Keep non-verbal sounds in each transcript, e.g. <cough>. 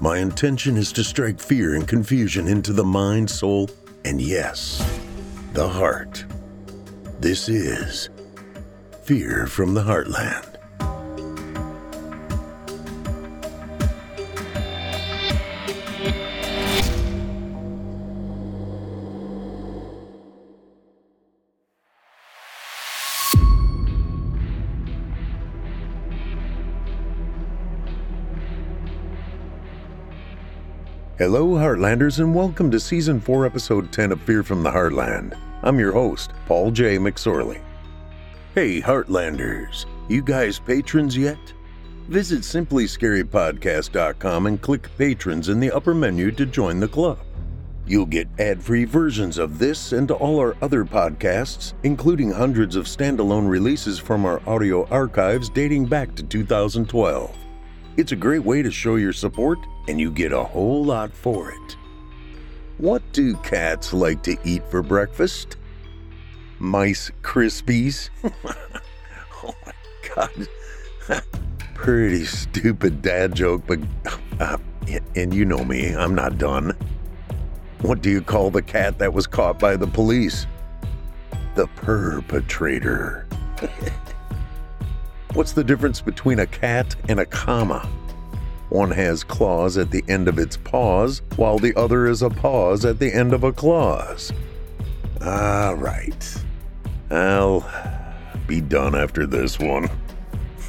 My intention is to strike fear and confusion into the mind, soul, and yes, the heart. This is Fear from the Heartland. Hello, Heartlanders, and welcome to Season 4, Episode 10 of Fear from the Heartland. I'm your host, Paul J. McSorley. Hey, Heartlanders, you guys patrons yet? Visit simplyscarypodcast.com and click Patrons in the upper menu to join the club. You'll get ad free versions of this and all our other podcasts, including hundreds of standalone releases from our audio archives dating back to 2012. It's a great way to show your support, and you get a whole lot for it. What do cats like to eat for breakfast? Mice Krispies? <laughs> oh my god. <laughs> Pretty stupid dad joke, but. Uh, and you know me, I'm not done. What do you call the cat that was caught by the police? The perpetrator. <laughs> What's the difference between a cat and a comma? One has claws at the end of its paws, while the other is a pause at the end of a clause. All ah, right. I'll be done after this one. <laughs>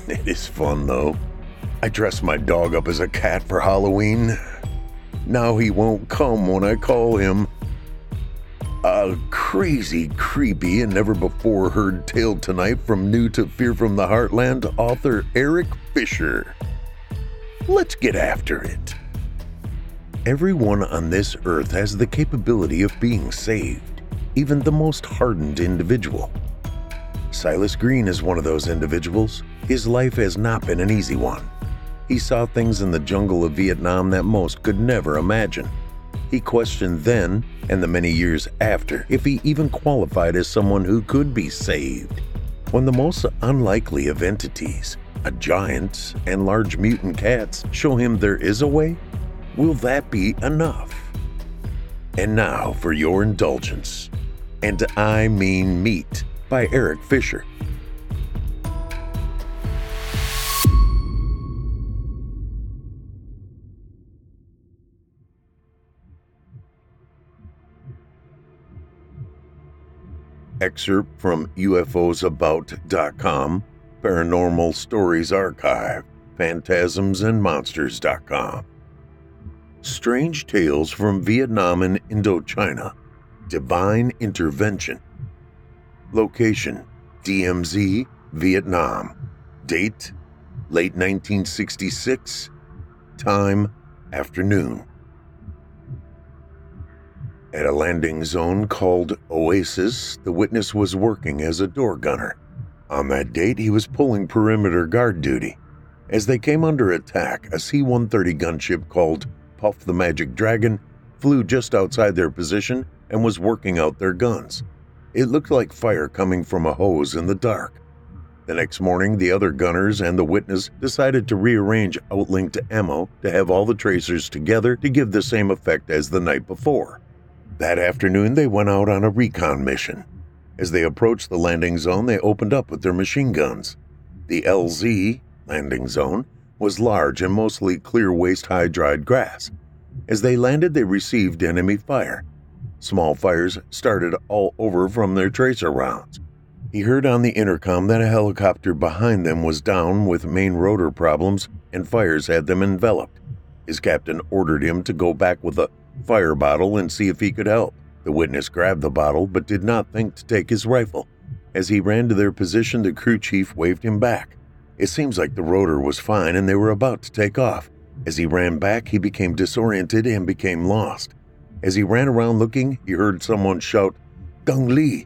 It is fun, though. I dressed my dog up as a cat for Halloween. Now he won't come when I call him. A crazy, creepy, and never before heard tale tonight from new to Fear from the Heartland author Eric Fisher. Let's get after it. Everyone on this earth has the capability of being saved, even the most hardened individual. Silas Green is one of those individuals. His life has not been an easy one. He saw things in the jungle of Vietnam that most could never imagine. He questioned then, and the many years after, if he even qualified as someone who could be saved. When the most unlikely of entities, a giant and large mutant cats, show him there is a way, will that be enough? And now for your indulgence. And I mean meat by Eric Fisher. Excerpt from UFOsabout.com, Paranormal Stories Archive, PhantasmsAndMonsters.com. Strange Tales from Vietnam and Indochina, Divine Intervention. Location DMZ, Vietnam. Date late 1966. Time afternoon. At a landing zone called Oasis, the witness was working as a door gunner. On that date, he was pulling perimeter guard duty. As they came under attack, a C 130 gunship called Puff the Magic Dragon flew just outside their position and was working out their guns. It looked like fire coming from a hose in the dark. The next morning, the other gunners and the witness decided to rearrange outlinked ammo to have all the tracers together to give the same effect as the night before. That afternoon, they went out on a recon mission. As they approached the landing zone, they opened up with their machine guns. The LZ landing zone was large and mostly clear waist high dried grass. As they landed, they received enemy fire. Small fires started all over from their tracer rounds. He heard on the intercom that a helicopter behind them was down with main rotor problems and fires had them enveloped. His captain ordered him to go back with a fire bottle and see if he could help. The witness grabbed the bottle but did not think to take his rifle. As he ran to their position, the crew chief waved him back. It seems like the rotor was fine and they were about to take off. As he ran back, he became disoriented and became lost. As he ran around looking, he heard someone shout, Gung Li,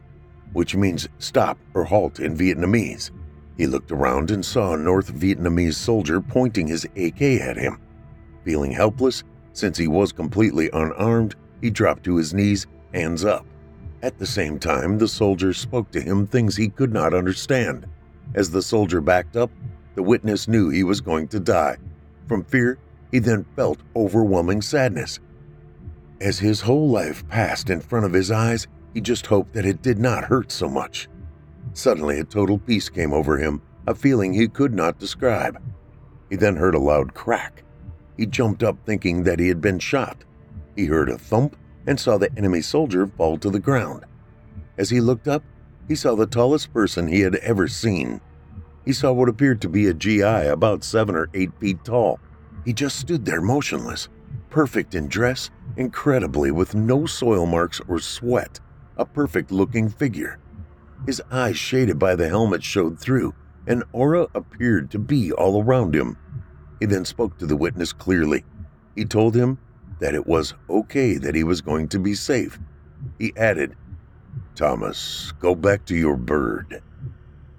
which means stop or halt in Vietnamese. He looked around and saw a North Vietnamese soldier pointing his AK at him. Feeling helpless, since he was completely unarmed, he dropped to his knees, hands up. At the same time, the soldier spoke to him things he could not understand. As the soldier backed up, the witness knew he was going to die. From fear, he then felt overwhelming sadness. As his whole life passed in front of his eyes, he just hoped that it did not hurt so much. Suddenly, a total peace came over him, a feeling he could not describe. He then heard a loud crack. He jumped up thinking that he had been shot. He heard a thump and saw the enemy soldier fall to the ground. As he looked up, he saw the tallest person he had ever seen. He saw what appeared to be a GI about seven or eight feet tall. He just stood there motionless, perfect in dress, incredibly with no soil marks or sweat, a perfect looking figure. His eyes, shaded by the helmet, showed through. An aura appeared to be all around him. He then spoke to the witness clearly. He told him that it was okay that he was going to be safe. He added, Thomas, go back to your bird.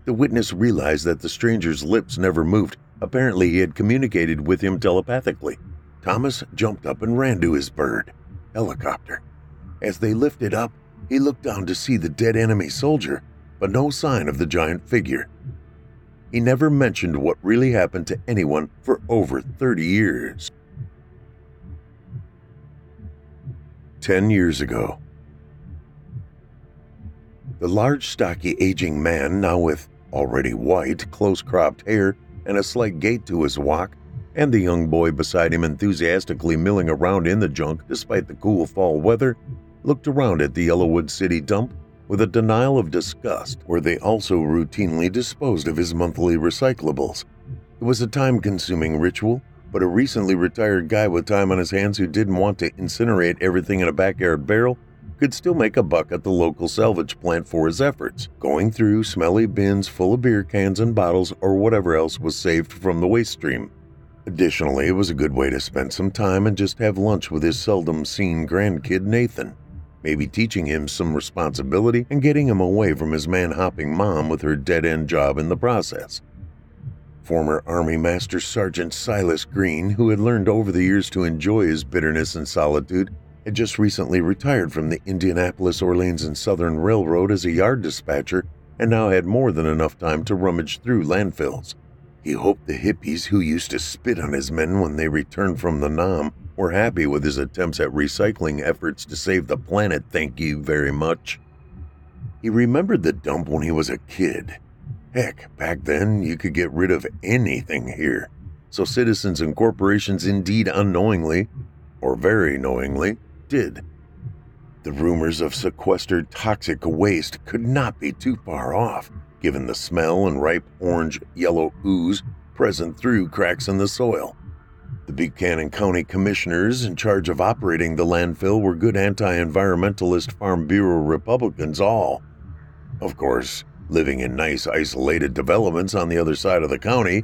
The witness realized that the stranger's lips never moved. Apparently, he had communicated with him telepathically. Thomas jumped up and ran to his bird, helicopter. As they lifted up, he looked down to see the dead enemy soldier, but no sign of the giant figure. He never mentioned what really happened to anyone for over 30 years. Ten years ago, the large, stocky, aging man, now with already white, close cropped hair and a slight gait to his walk, and the young boy beside him enthusiastically milling around in the junk despite the cool fall weather, looked around at the Yellowwood City dump with a denial of disgust, where they also routinely disposed of his monthly recyclables. It was a time consuming ritual, but a recently retired guy with time on his hands who didn't want to incinerate everything in a backyard barrel could still make a buck at the local salvage plant for his efforts, going through smelly bins full of beer cans and bottles or whatever else was saved from the waste stream. Additionally, it was a good way to spend some time and just have lunch with his seldom seen grandkid Nathan maybe teaching him some responsibility and getting him away from his man hopping mom with her dead end job in the process. Former Army Master Sergeant Silas Green, who had learned over the years to enjoy his bitterness and solitude, had just recently retired from the Indianapolis, Orleans, and Southern Railroad as a yard dispatcher and now had more than enough time to rummage through landfills. He hoped the hippies who used to spit on his men when they returned from the Nam were happy with his attempts at recycling efforts to save the planet, thank you very much. He remembered the dump when he was a kid. Heck, back then you could get rid of anything here. So citizens and corporations indeed unknowingly, or very knowingly, did. The rumors of sequestered toxic waste could not be too far off, given the smell and ripe orange yellow ooze present through cracks in the soil. The Buchanan County commissioners in charge of operating the landfill were good anti environmentalist Farm Bureau Republicans, all. Of course, living in nice isolated developments on the other side of the county,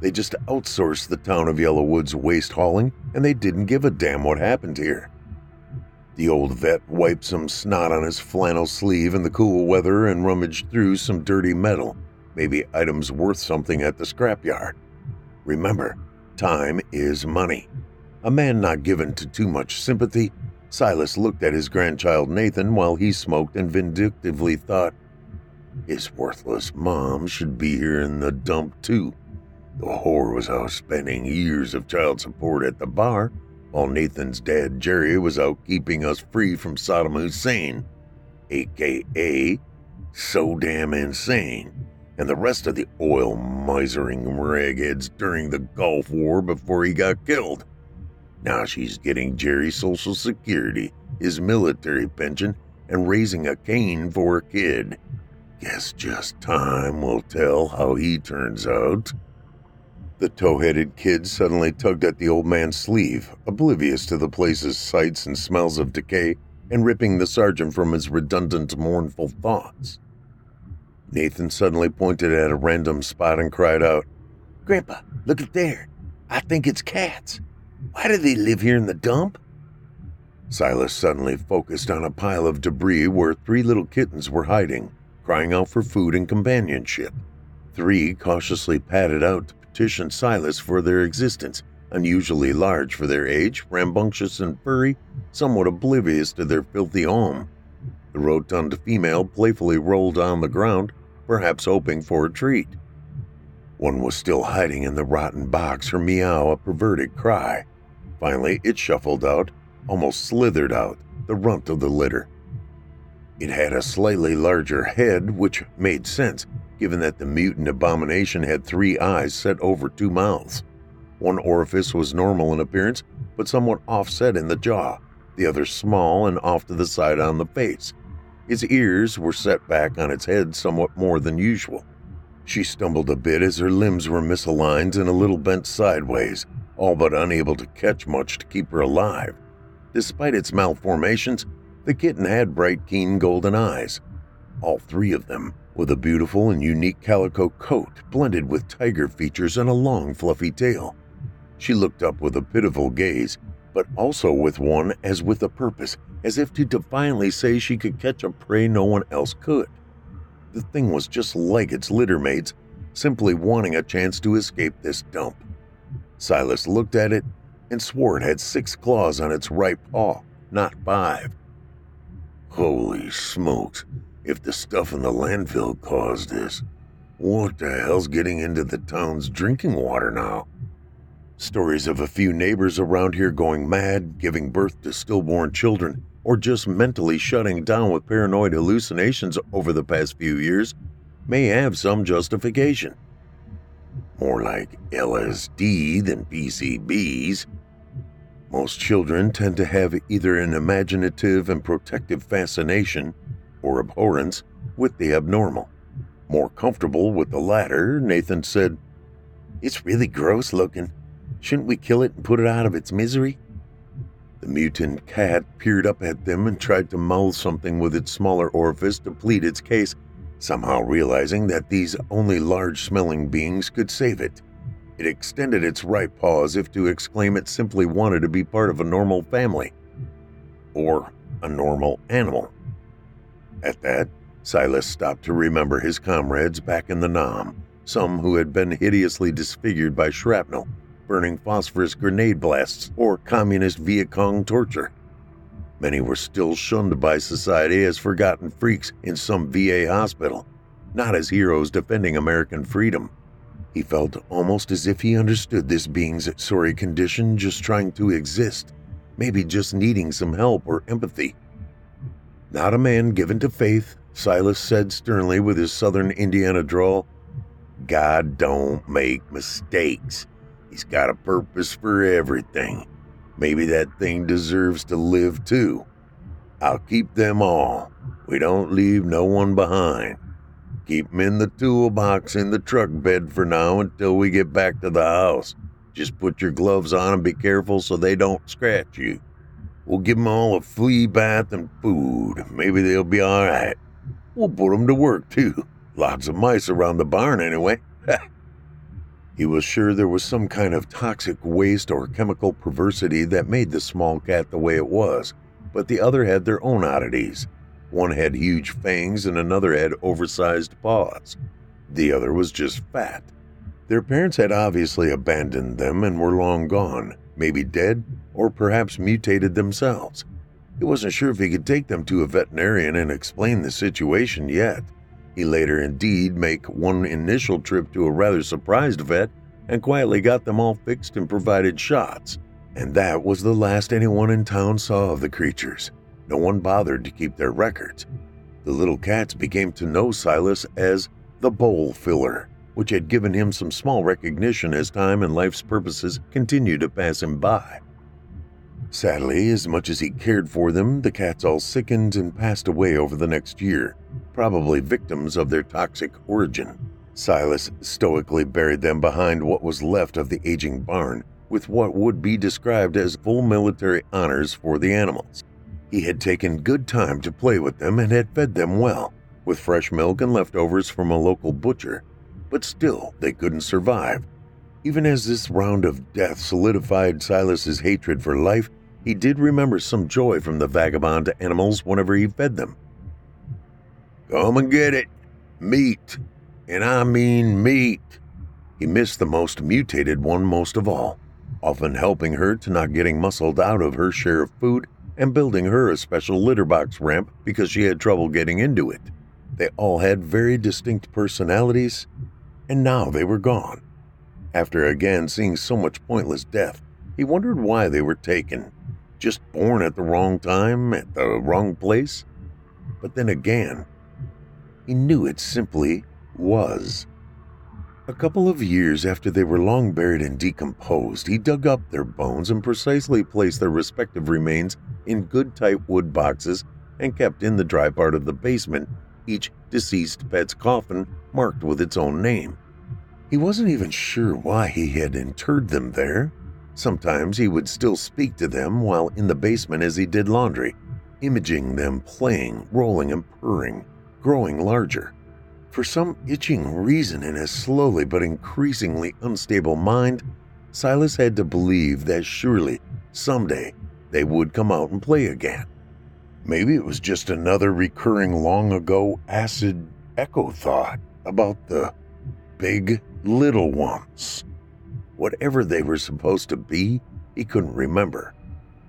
they just outsourced the town of Yellowwood's waste hauling and they didn't give a damn what happened here. The old vet wiped some snot on his flannel sleeve in the cool weather and rummaged through some dirty metal, maybe items worth something at the scrapyard. Remember, Time is money. A man not given to too much sympathy, Silas looked at his grandchild Nathan while he smoked and vindictively thought, his worthless mom should be here in the dump too. The whore was out spending years of child support at the bar, while Nathan's dad Jerry was out keeping us free from Saddam Hussein, aka so damn insane and the rest of the oil misering ragheads during the Gulf War before he got killed. Now she's getting Jerry's Social Security, his military pension, and raising a cane for her kid. Guess just time will tell how he turns out. The tow headed kid suddenly tugged at the old man's sleeve, oblivious to the place's sights and smells of decay, and ripping the sergeant from his redundant, mournful thoughts. Nathan suddenly pointed at a random spot and cried out, Grandpa, look at there. I think it's cats. Why do they live here in the dump? Silas suddenly focused on a pile of debris where three little kittens were hiding, crying out for food and companionship. Three cautiously padded out to petition Silas for their existence, unusually large for their age, rambunctious and furry, somewhat oblivious to their filthy home. The rotund female playfully rolled on the ground, perhaps hoping for a treat. One was still hiding in the rotten box, her meow a perverted cry. Finally, it shuffled out, almost slithered out, the runt of the litter. It had a slightly larger head, which made sense, given that the mutant abomination had three eyes set over two mouths. One orifice was normal in appearance, but somewhat offset in the jaw, the other small and off to the side on the face. Its ears were set back on its head somewhat more than usual. She stumbled a bit as her limbs were misaligned and a little bent sideways, all but unable to catch much to keep her alive. Despite its malformations, the kitten had bright, keen golden eyes, all three of them, with a beautiful and unique calico coat blended with tiger features and a long, fluffy tail. She looked up with a pitiful gaze, but also with one as with a purpose, as if to defiantly say she could catch a prey no one else could. The thing was just like its littermates, simply wanting a chance to escape this dump. Silas looked at it and swore it had six claws on its right paw, not five. Holy smokes, if the stuff in the landfill caused this, what the hell's getting into the town's drinking water now? Stories of a few neighbors around here going mad, giving birth to stillborn children, or just mentally shutting down with paranoid hallucinations over the past few years may have some justification. More like LSD than PCBs. Most children tend to have either an imaginative and protective fascination or abhorrence with the abnormal. More comfortable with the latter, Nathan said, It's really gross looking. Shouldn't we kill it and put it out of its misery? The mutant cat peered up at them and tried to mouth something with its smaller orifice to plead its case, somehow realizing that these only large smelling beings could save it. It extended its right paw as if to exclaim it simply wanted to be part of a normal family. Or a normal animal. At that, Silas stopped to remember his comrades back in the Nam, some who had been hideously disfigured by shrapnel, burning phosphorus grenade blasts, or communist Viet Cong torture. Many were still shunned by society as forgotten freaks in some VA hospital, not as heroes defending American freedom. He felt almost as if he understood this being's sorry condition just trying to exist, maybe just needing some help or empathy. Not a man given to faith, Silas said sternly with his southern Indiana drawl. God don't make mistakes. He's got a purpose for everything. Maybe that thing deserves to live too. I'll keep them all. We don't leave no one behind. Keep Keep 'em in the toolbox in the truck bed for now until we get back to the house. Just put your gloves on and be careful so they don't scratch you. We'll give give 'em all a flea bath and food. Maybe they'll be all right. We'll put put 'em to work, too. Lots of mice around the barn, anyway. <laughs> he was sure there was some kind of toxic waste or chemical perversity that made the small cat the way it was, but the other had their own oddities. One had huge fangs and another had oversized paws. The other was just fat. Their parents had obviously abandoned them and were long gone, maybe dead, or perhaps mutated themselves. He wasn't sure if he could take them to a veterinarian and explain the situation yet. He later indeed make one initial trip to a rather surprised vet and quietly got them all fixed and provided shots. And that was the last anyone in town saw of the creatures. No one bothered to keep their records. The little cats became to know Silas as the bowl filler, which had given him some small recognition as time and life's purposes continued to pass him by. Sadly, as much as he cared for them, the cats all sickened and passed away over the next year, probably victims of their toxic origin. Silas stoically buried them behind what was left of the aging barn, with what would be described as full military honors for the animals. He had taken good time to play with them and had fed them well, with fresh milk and leftovers from a local butcher, but still they couldn't survive. Even as this round of death solidified Silas's hatred for life, he did remember some joy from the vagabond animals whenever he fed them. Come and get it. Meat. And I mean meat. He missed the most mutated one most of all, often helping her to not getting muscled out of her share of food and building her a special litter box ramp because she had trouble getting into it. They all had very distinct personalities, and now they were gone. After again seeing so much pointless death, he wondered why they were taken. Just born at the wrong time, at the wrong place? But then again, he knew it simply was. A couple of years after they were long buried and decomposed, he dug up their bones and precisely placed their respective remains in good tight wood boxes and kept in the dry part of the basement each deceased pet's coffin marked with its own name. He wasn't even sure why he had interred them there. Sometimes he would still speak to them while in the basement as he did laundry, imaging them playing, rolling, and purring, growing larger. For some itching reason in his slowly but increasingly unstable mind, Silas had to believe that surely, someday, they would come out and play again. Maybe it was just another recurring long ago acid echo thought about the big little ones. Whatever they were supposed to be, he couldn't remember.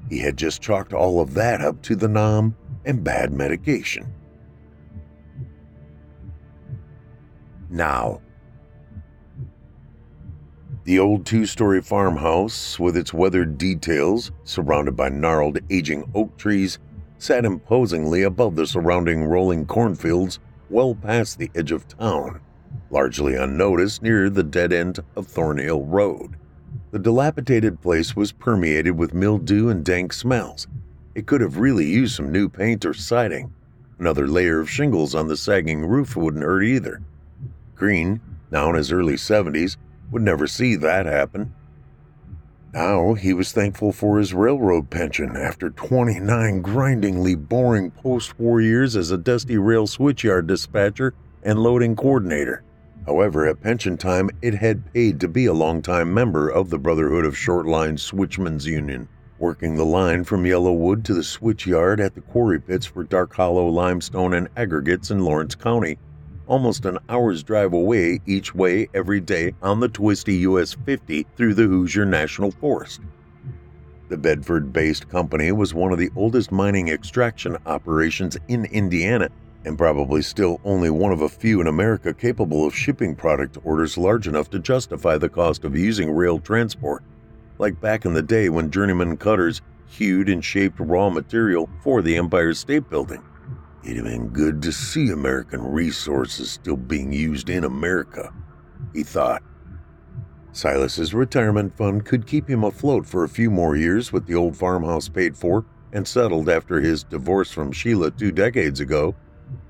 He had just chalked all of that up to the Nam and bad medication. Now, the old two story farmhouse, with its weathered details, surrounded by gnarled, aging oak trees, sat imposingly above the surrounding rolling cornfields well past the edge of town, largely unnoticed near the dead end of Thornhill Road. The dilapidated place was permeated with mildew and dank smells. It could have really used some new paint or siding. Another layer of shingles on the sagging roof wouldn't hurt either. Green, now in his early 70s, would never see that happen. Now he was thankful for his railroad pension after 29 grindingly boring post war years as a dusty rail switchyard dispatcher and loading coordinator. However, at pension time, it had paid to be a longtime member of the Brotherhood of Short Line Switchmen's Union, working the line from Yellowwood to the switchyard at the quarry pits for Dark Hollow limestone and aggregates in Lawrence County almost an hour's drive away each way every day on the twisty US 50 through the Hoosier National Forest. The Bedford based company was one of the oldest mining extraction operations in Indiana and probably still only one of a few in America capable of shipping product orders large enough to justify the cost of using rail transport, like back in the day when journeyman cutters hewed and shaped raw material for the Empire State Building. It'd have been good to see American resources still being used in America, he thought. Silas's retirement fund could keep him afloat for a few more years with the old farmhouse paid for and settled after his divorce from Sheila two decades ago,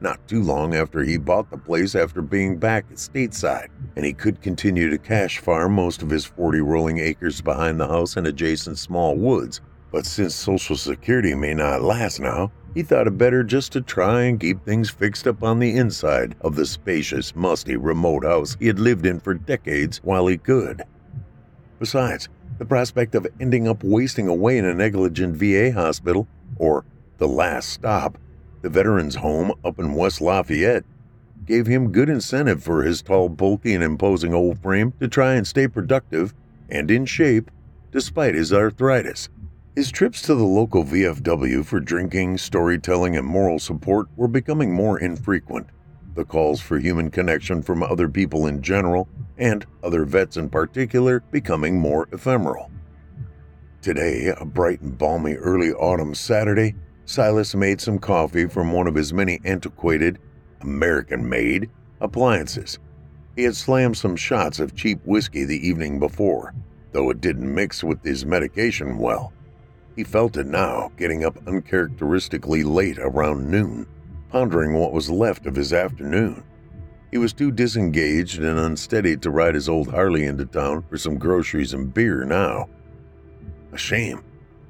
not too long after he bought the place after being back at stateside, and he could continue to cash farm most of his 40 rolling acres behind the house and adjacent small woods. But since Social Security may not last now, he thought it better just to try and keep things fixed up on the inside of the spacious, musty, remote house he had lived in for decades while he could. Besides, the prospect of ending up wasting away in a negligent VA hospital, or the last stop, the veterans' home up in West Lafayette, gave him good incentive for his tall, bulky, and imposing old frame to try and stay productive and in shape despite his arthritis. His trips to the local VFW for drinking, storytelling, and moral support were becoming more infrequent. The calls for human connection from other people in general, and other vets in particular, becoming more ephemeral. Today, a bright and balmy early autumn Saturday, Silas made some coffee from one of his many antiquated, American made appliances. He had slammed some shots of cheap whiskey the evening before, though it didn't mix with his medication well. He felt it now, getting up uncharacteristically late around noon, pondering what was left of his afternoon. He was too disengaged and unsteady to ride his old Harley into town for some groceries and beer now. A shame,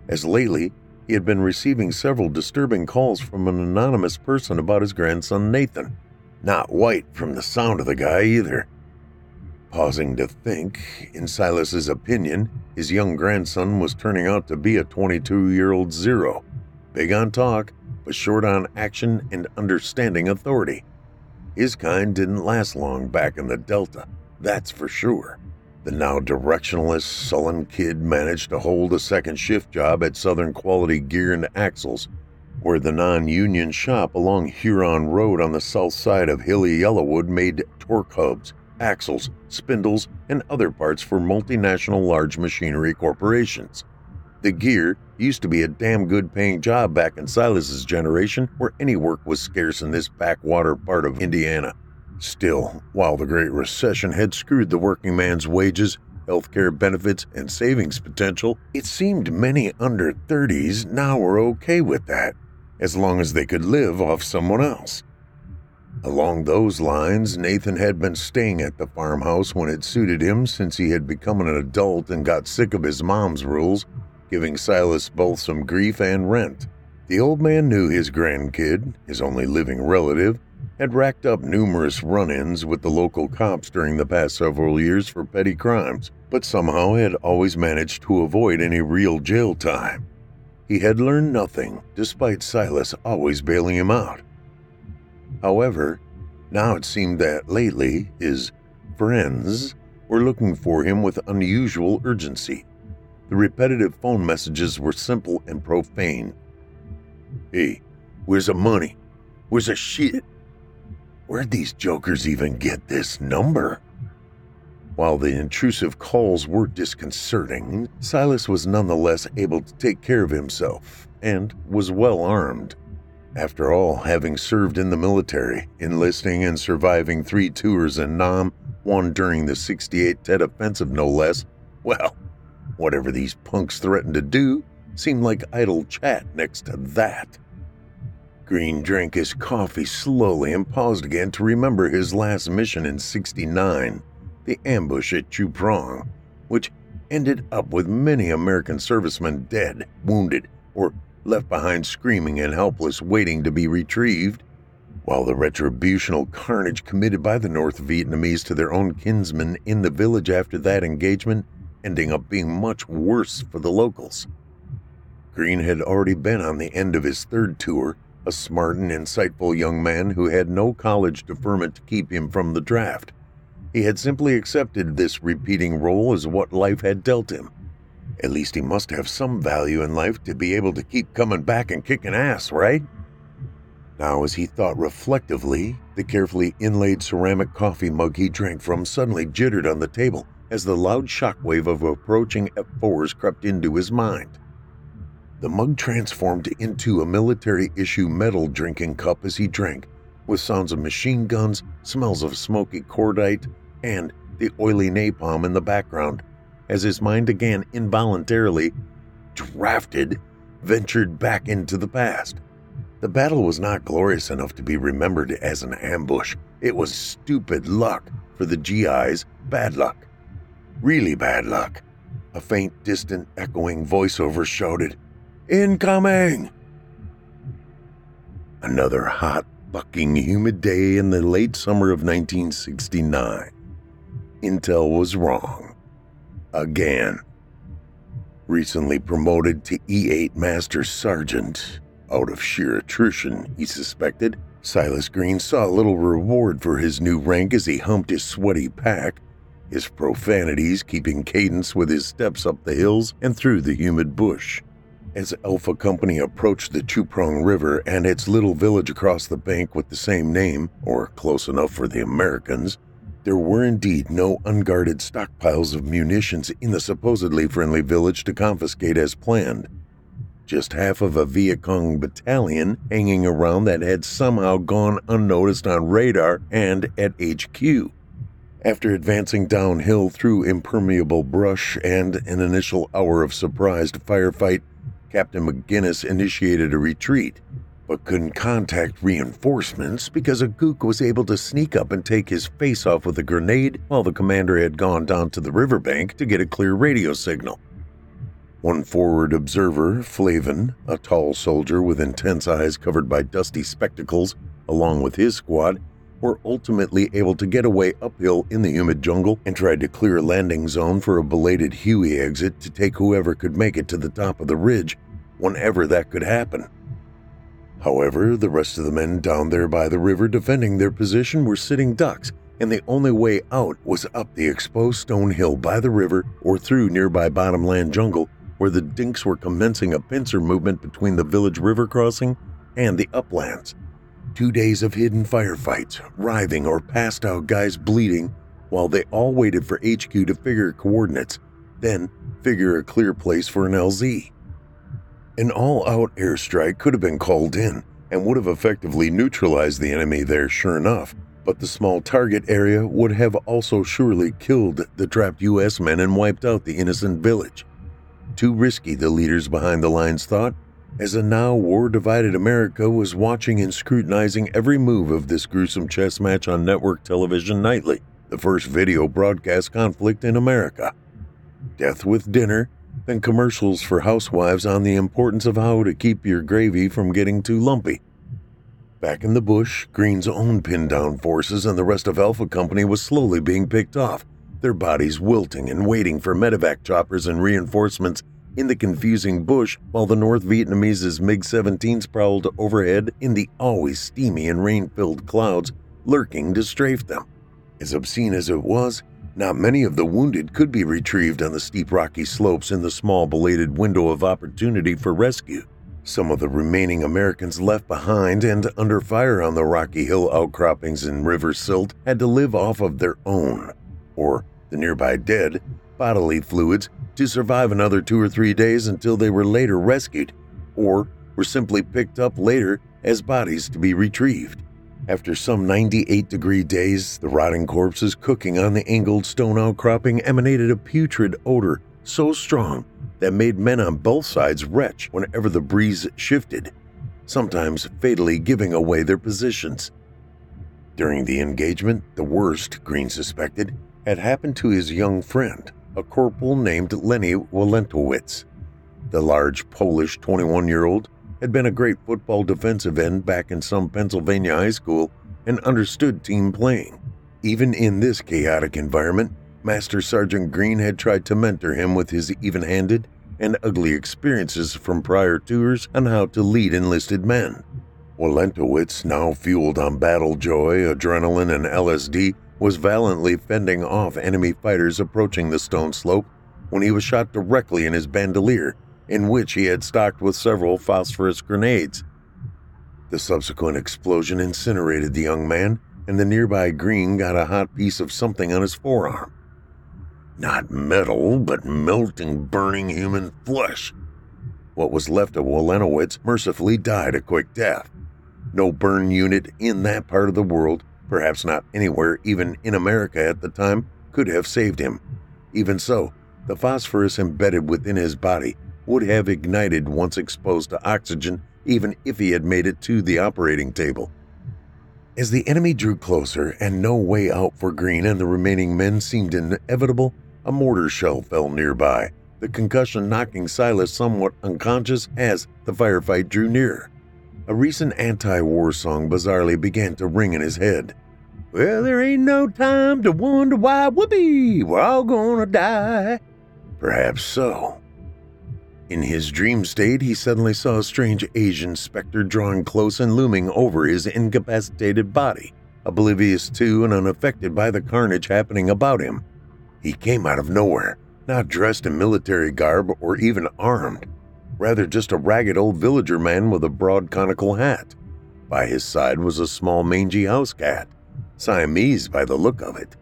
as lately he had been receiving several disturbing calls from an anonymous person about his grandson Nathan. Not white from the sound of the guy either. Pausing to think, in Silas's opinion, his young grandson was turning out to be a 22 year old zero. Big on talk, but short on action and understanding authority. His kind didn't last long back in the Delta, that's for sure. The now directionless, sullen kid managed to hold a second shift job at Southern Quality Gear and Axles, where the non union shop along Huron Road on the south side of hilly Yellowwood made torque hubs, axles, spindles, and other parts for multinational large machinery corporations. The gear used to be a damn good paying job back in Silas's generation where any work was scarce in this backwater part of Indiana. Still, while the Great Recession had screwed the working man's wages, healthcare benefits, and savings potential, it seemed many under 30s now were okay with that, as long as they could live off someone else. Along those lines, Nathan had been staying at the farmhouse when it suited him since he had become an adult and got sick of his mom's rules, giving Silas both some grief and rent. The old man knew his grandkid, his only living relative, had racked up numerous run ins with the local cops during the past several years for petty crimes, but somehow had always managed to avoid any real jail time. He had learned nothing, despite Silas always bailing him out. However, now it seemed that lately his friends were looking for him with unusual urgency. The repetitive phone messages were simple and profane. Hey, where's the money? Where's the shit? Where'd these jokers even get this number? While the intrusive calls were disconcerting, Silas was nonetheless able to take care of himself and was well armed. After all, having served in the military, enlisting and surviving three tours in Nam, one during the 68 Tet Offensive no less, well, whatever these punks threatened to do seemed like idle chat next to that. Green drank his coffee slowly and paused again to remember his last mission in 69, the ambush at Chuprong, which ended up with many American servicemen dead, wounded, or left behind screaming and helpless, waiting to be retrieved, while the retributional carnage committed by the North Vietnamese to their own kinsmen in the village after that engagement ending up being much worse for the locals. Green had already been on the end of his third tour a smart and insightful young man who had no college deferment to keep him from the draft. He had simply accepted this repeating role as what life had dealt him. At least he must have some value in life to be able to keep coming back and kicking ass, right? Now, as he thought reflectively, the carefully inlaid ceramic coffee mug he drank from suddenly jittered on the table as the loud shockwave of approaching F4s crept into his mind. The mug transformed into a military issue metal drinking cup as he drank, with sounds of machine guns, smells of smoky cordite, and the oily napalm in the background, as his mind again involuntarily drafted, ventured back into the past. The battle was not glorious enough to be remembered as an ambush. It was stupid luck for the GIs, bad luck. Really bad luck. A faint, distant, echoing voiceover shouted, Incoming! Another hot, bucking, humid day in the late summer of 1969. Intel was wrong. Again. Recently promoted to E8 Master Sergeant, out of sheer attrition, he suspected, Silas Green saw little reward for his new rank as he humped his sweaty pack, his profanities keeping cadence with his steps up the hills and through the humid bush. As Alpha Company approached the Chuprong River and its little village across the bank with the same name, or close enough for the Americans, there were indeed no unguarded stockpiles of munitions in the supposedly friendly village to confiscate as planned. Just half of a Viet Cong battalion hanging around that had somehow gone unnoticed on radar and at HQ. After advancing downhill through impermeable brush and an initial hour of surprised firefight, Captain McGinnis initiated a retreat, but couldn't contact reinforcements because a gook was able to sneak up and take his face off with a grenade while the commander had gone down to the riverbank to get a clear radio signal. One forward observer, Flavin, a tall soldier with intense eyes covered by dusty spectacles, along with his squad, were ultimately able to get away uphill in the humid jungle and tried to clear a landing zone for a belated Huey exit to take whoever could make it to the top of the ridge whenever that could happen. However, the rest of the men down there by the river defending their position were sitting ducks, and the only way out was up the exposed stone hill by the river or through nearby bottomland jungle where the dinks were commencing a pincer movement between the village river crossing and the uplands. Two days of hidden firefights, writhing or passed out guys bleeding, while they all waited for HQ to figure coordinates, then figure a clear place for an LZ. An all out airstrike could have been called in and would have effectively neutralized the enemy there, sure enough, but the small target area would have also surely killed the trapped US men and wiped out the innocent village. Too risky, the leaders behind the lines thought, as a now war divided America was watching and scrutinizing every move of this gruesome chess match on network television nightly, the first video broadcast conflict in America. Death with dinner, then commercials for housewives on the importance of how to keep your gravy from getting too lumpy. Back in the bush, Green's own pinned down forces and the rest of Alpha Company was slowly being picked off, their bodies wilting and waiting for medevac choppers and reinforcements in the confusing bush while the North Vietnamese's MiG 17s prowled overhead in the always steamy and rain filled clouds, lurking to strafe them. As obscene as it was, not many of the wounded could be retrieved on the steep rocky slopes in the small belated window of opportunity for rescue. Some of the remaining Americans left behind and under fire on the rocky hill outcroppings in River Silt had to live off of their own, or the nearby dead, bodily fluids to survive another two or three days until they were later rescued, or were simply picked up later as bodies to be retrieved. After some 98 degree days, the rotting corpses cooking on the angled stone outcropping emanated a putrid odor so strong that made men on both sides retch whenever the breeze shifted, sometimes fatally giving away their positions. During the engagement, the worst, Green suspected, had happened to his young friend, a corporal named Lenny Walentowicz. The large Polish 21 year old had been a great football defensive end back in some Pennsylvania high school and understood team playing. Even in this chaotic environment, Master Sergeant Green had tried to mentor him with his even handed and ugly experiences from prior tours on how to lead enlisted men. Walentowicz, now fueled on battle joy, adrenaline, and LSD, was valiantly fending off enemy fighters approaching the stone slope when he was shot directly in his bandolier, in which he had stocked with several phosphorus grenades. The subsequent explosion incinerated the young man, and the nearby Green got a hot piece of something on his forearm. Not metal, but melting, burning human flesh. What was left of Walentowicz mercifully died a quick death. No burn unit in that part of the world perhaps not anywhere even in America at the time, could have saved him. Even so, the phosphorus embedded within his body would have ignited once exposed to oxygen, even if he had made it to the operating table. As the enemy drew closer and no way out for Green and the remaining men seemed inevitable, a mortar shell fell nearby, the concussion knocking Silas somewhat unconscious as the firefight drew nearer. A recent anti war song bizarrely began to ring in his head. Well, there ain't no time to wonder why, whoopee, we're all gonna die. Perhaps so. In his dream state, he suddenly saw a strange Asian specter drawing close and looming over his incapacitated body, oblivious to and unaffected by the carnage happening about him. He came out of nowhere, not dressed in military garb or even armed rather just a ragged old villager man with a broad conical hat. By his side was a small mangy house cat, Siamese by the look of it.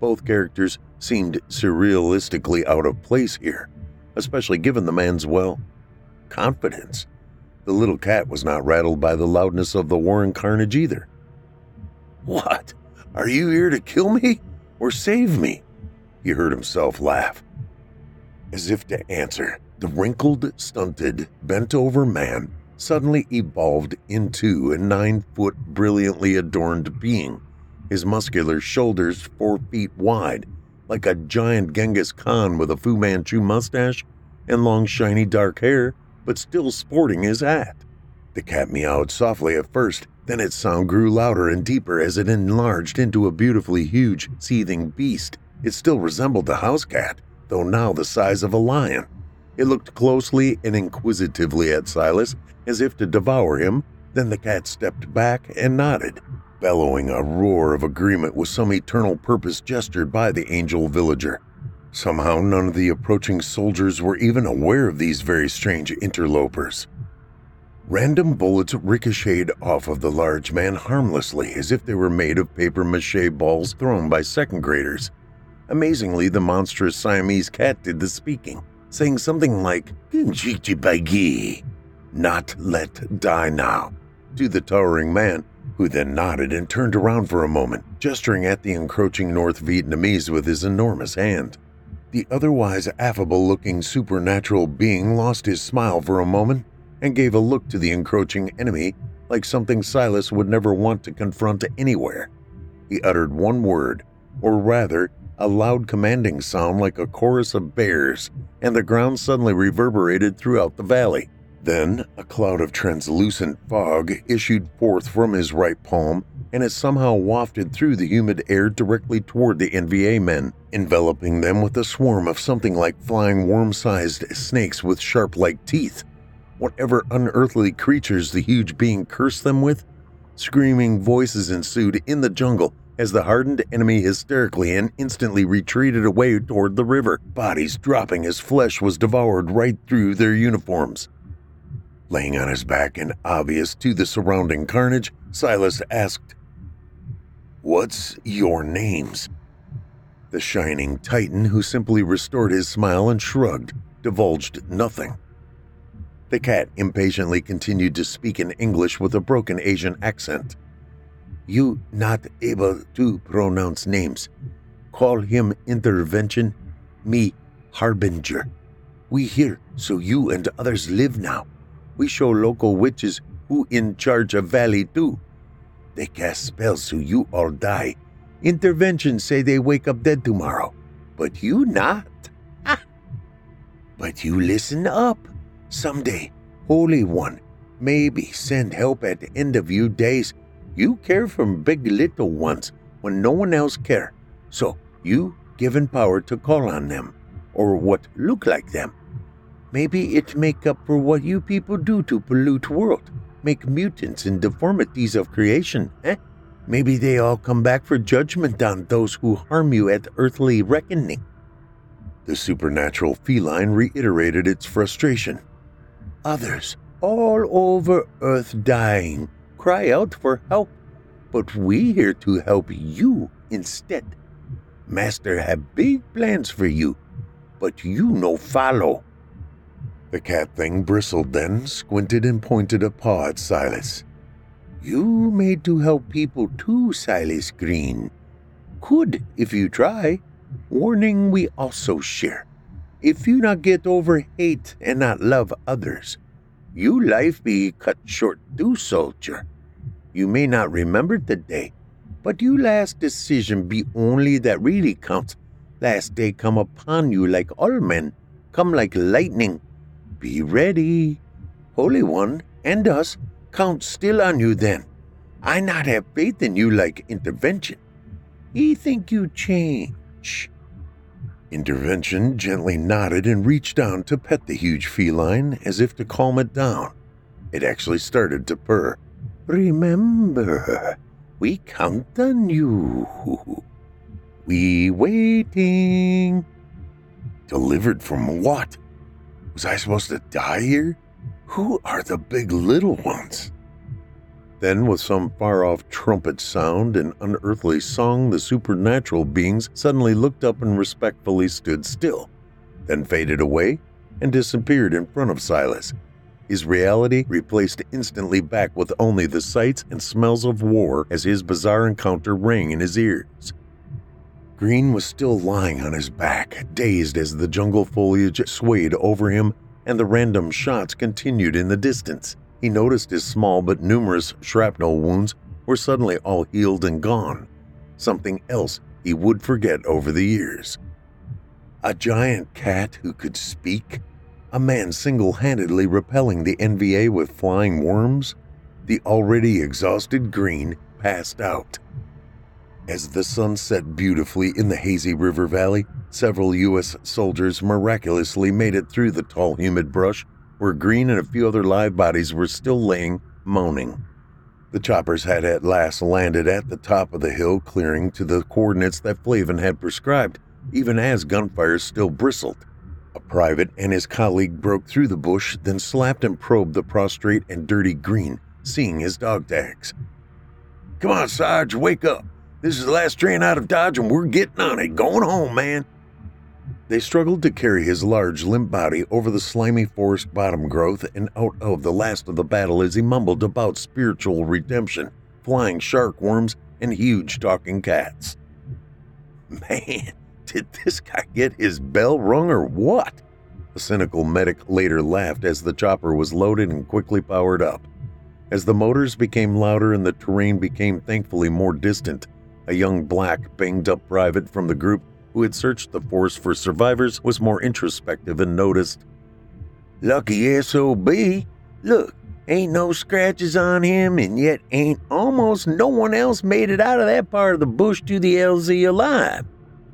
Both characters seemed surrealistically out of place here, especially given the man's, well, confidence. The little cat was not rattled by the loudness of the war and carnage either. What? Are you here to kill me or save me? He heard himself laugh. As if to answer, the wrinkled, stunted, bent over man suddenly evolved into a nine foot, brilliantly adorned being, his muscular shoulders four feet wide, like a giant Genghis Khan with a Fu Manchu mustache and long, shiny dark hair, but still sporting his hat. The cat meowed softly at first, Then its sound grew louder and deeper as it enlarged into a beautifully huge, seething beast. It still resembled the house cat, though now the size of a lion. It looked closely and inquisitively at Silas, as if to devour him. Then the cat stepped back and nodded, bellowing a roar of agreement with some eternal purpose gestured by the angel villager. Somehow, none of the approaching soldiers were even aware of these very strange interlopers. Random bullets ricocheted off of the large man harmlessly as if they were made of paper mache balls thrown by second graders. Amazingly, the monstrous Siamese cat did the speaking, saying something like, not let die now, to the towering man, who then nodded and turned around for a moment, gesturing at the encroaching North Vietnamese with his enormous hand. The otherwise affable looking supernatural being lost his smile for a moment and gave a look to the encroaching enemy like something Silas would never want to confront anywhere. He uttered one word, or rather, a loud commanding sound like a chorus of bears, and the ground suddenly reverberated throughout the valley. Then a cloud of translucent fog issued forth from his right palm, and it somehow wafted through the humid air directly toward the NVA men, enveloping them with a swarm of something like flying worm sized snakes with sharp like teeth whatever unearthly creatures the huge being cursed them with. Screaming voices ensued in the jungle as the hardened enemy hysterically and instantly retreated away toward the river, bodies dropping as flesh was devoured right through their uniforms. Laying on his back and obvious to the surrounding carnage, Silas asked, What's your names? The shining titan, who simply restored his smile and shrugged, divulged nothing. The cat impatiently continued to speak in English with a broken Asian accent. You not able to pronounce names. Call him intervention, me harbinger. We here, so you and others live now. We show local witches who in charge of valley too. They cast spells so you all die. Intervention say they wake up dead tomorrow, but you not. But you listen up. Someday, Holy One, maybe send help at end of your days. You care for big little ones when no one else care. So you given power to call on them, or what look like them. Maybe it make up for what you people do to pollute world, make mutants and deformities of creation, eh? Maybe they all come back for judgment on those who harm you at earthly reckoning. The supernatural feline reiterated its frustration others all over earth dying cry out for help, but we here to help you instead. Master have big plans for you, but you no follow. The cat thing bristled then, squinted and pointed a paw at Silas. You made to help people too, Silas Green. Could if you try. Warning we also share. If you not get over hate and not love others, you life be cut short too, soldier. You may not remember the day, but you last decision be only that really counts. Last day come upon you like all men, come like lightning. Be ready. Holy One and us count still on you then. I not have faith in you like intervention. He think you change. Intervention gently nodded and reached down to pet the huge feline as if to calm it down. It actually started to purr. Remember, we count on you. We waiting. Delivered from what? Was I supposed to die here? Who are the big little ones? Then, with some far off trumpet sound and unearthly song, the supernatural beings suddenly looked up and respectfully stood still, then faded away and disappeared in front of Silas. His reality replaced instantly back with only the sights and smells of war as his bizarre encounter rang in his ears. Green was still lying on his back, dazed as the jungle foliage swayed over him and the random shots continued in the distance. He noticed his small but numerous shrapnel wounds were suddenly all healed and gone, something else he would forget over the years. A giant cat who could speak? A man single handedly repelling the NVA with flying worms? the already exhausted Green passed out. As the sun set beautifully in the hazy river valley, several U.S. soldiers miraculously made it through the tall, humid brush where Green and a few other live bodies were still laying, moaning. The choppers had at last landed at the top of the hill clearing to the coordinates that Flavin had prescribed, even as gunfire still bristled. A private and his colleague broke through the bush, then slapped and probed the prostrate and dirty Green, seeing his dog tags. Come on, Sarge, wake up. This is the last train out of Dodge, and we're getting on it. Going home, man. They struggled to carry his large, limp body over the slimy forest bottom growth and out of the last of the battle as he mumbled about spiritual redemption, flying shark worms, and huge talking cats. Man, did this guy get his bell rung or what? The cynical medic later laughed as the chopper was loaded and quickly powered up. As the motors became louder and the terrain became thankfully more distant, a young black, banged up private from the group who had searched the forest for survivors was more introspective and noticed Lucky SOB. Look, ain't no scratches on him, and yet ain't almost no one else made it out of that part of the bush to the LZ alive.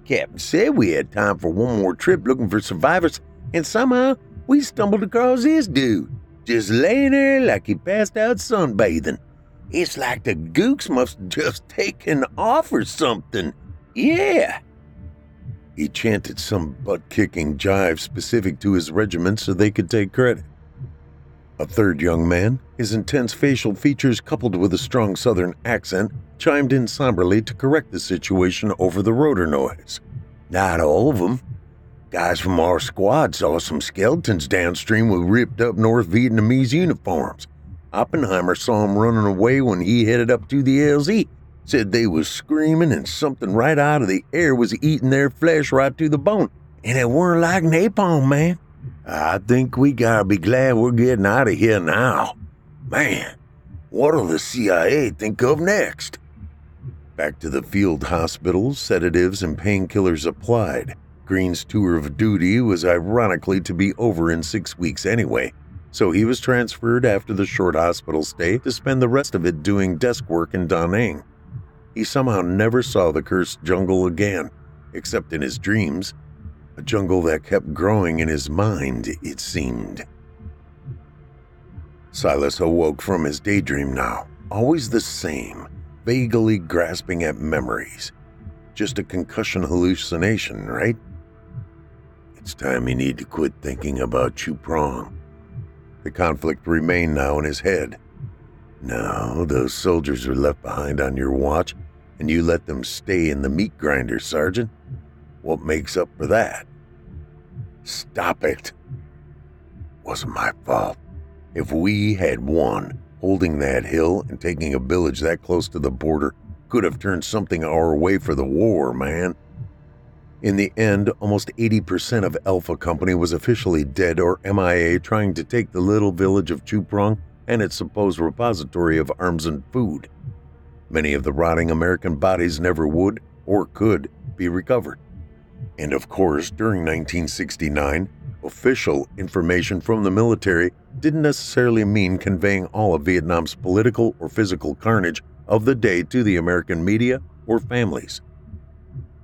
Captain said we had time for one more trip looking for survivors, and somehow we stumbled across this dude, just laying there like he passed out sunbathing. It's like the gooks must just <laughs> taken off or something. Yeah. He chanted some butt kicking jive specific to his regiment so they could take credit. A third young man, his intense facial features coupled with a strong southern accent, chimed in somberly to correct the situation over the rotor noise. Not all of them. Guys from our squad saw some skeletons downstream with ripped up North Vietnamese uniforms. Oppenheimer saw 'em running away when he headed up to the LZ. Said they was screaming and something right out of the air was eating their flesh right to the bone. And it weren't like napalm, man. I think we gotta be glad we're getting out of here now. Man, what'll the CIA think of next? Back to the field hospitals, sedatives and painkillers applied. Green's tour of duty was ironically to be over in six weeks anyway, so he was transferred after the short hospital stay to spend the rest of it doing desk work in Da Nang. He somehow never saw the cursed jungle again, except in his dreams, a jungle that kept growing in his mind, it seemed. Silas awoke from his daydream now, always the same, vaguely grasping at memories. Just a concussion hallucination, right? It's time you need to quit thinking about Chu Prong. The conflict remained now in his head. No, those soldiers were left behind on your watch, and you let them stay in the meat grinder, Sergeant. What makes up for that? Stop it. Wasn't my fault. If we had won, holding that hill and taking a village that close to the border could have turned something our way for the war, man. In the end, almost 80% of Alpha Company was officially dead or MIA trying to take the little village of Chu Prong and its supposed repository of arms and food. Many of the rotting American bodies never would or could be recovered. And of course, during 1969, official information from the military didn't necessarily mean conveying all of Vietnam's political or physical carnage of the day to the American media or families.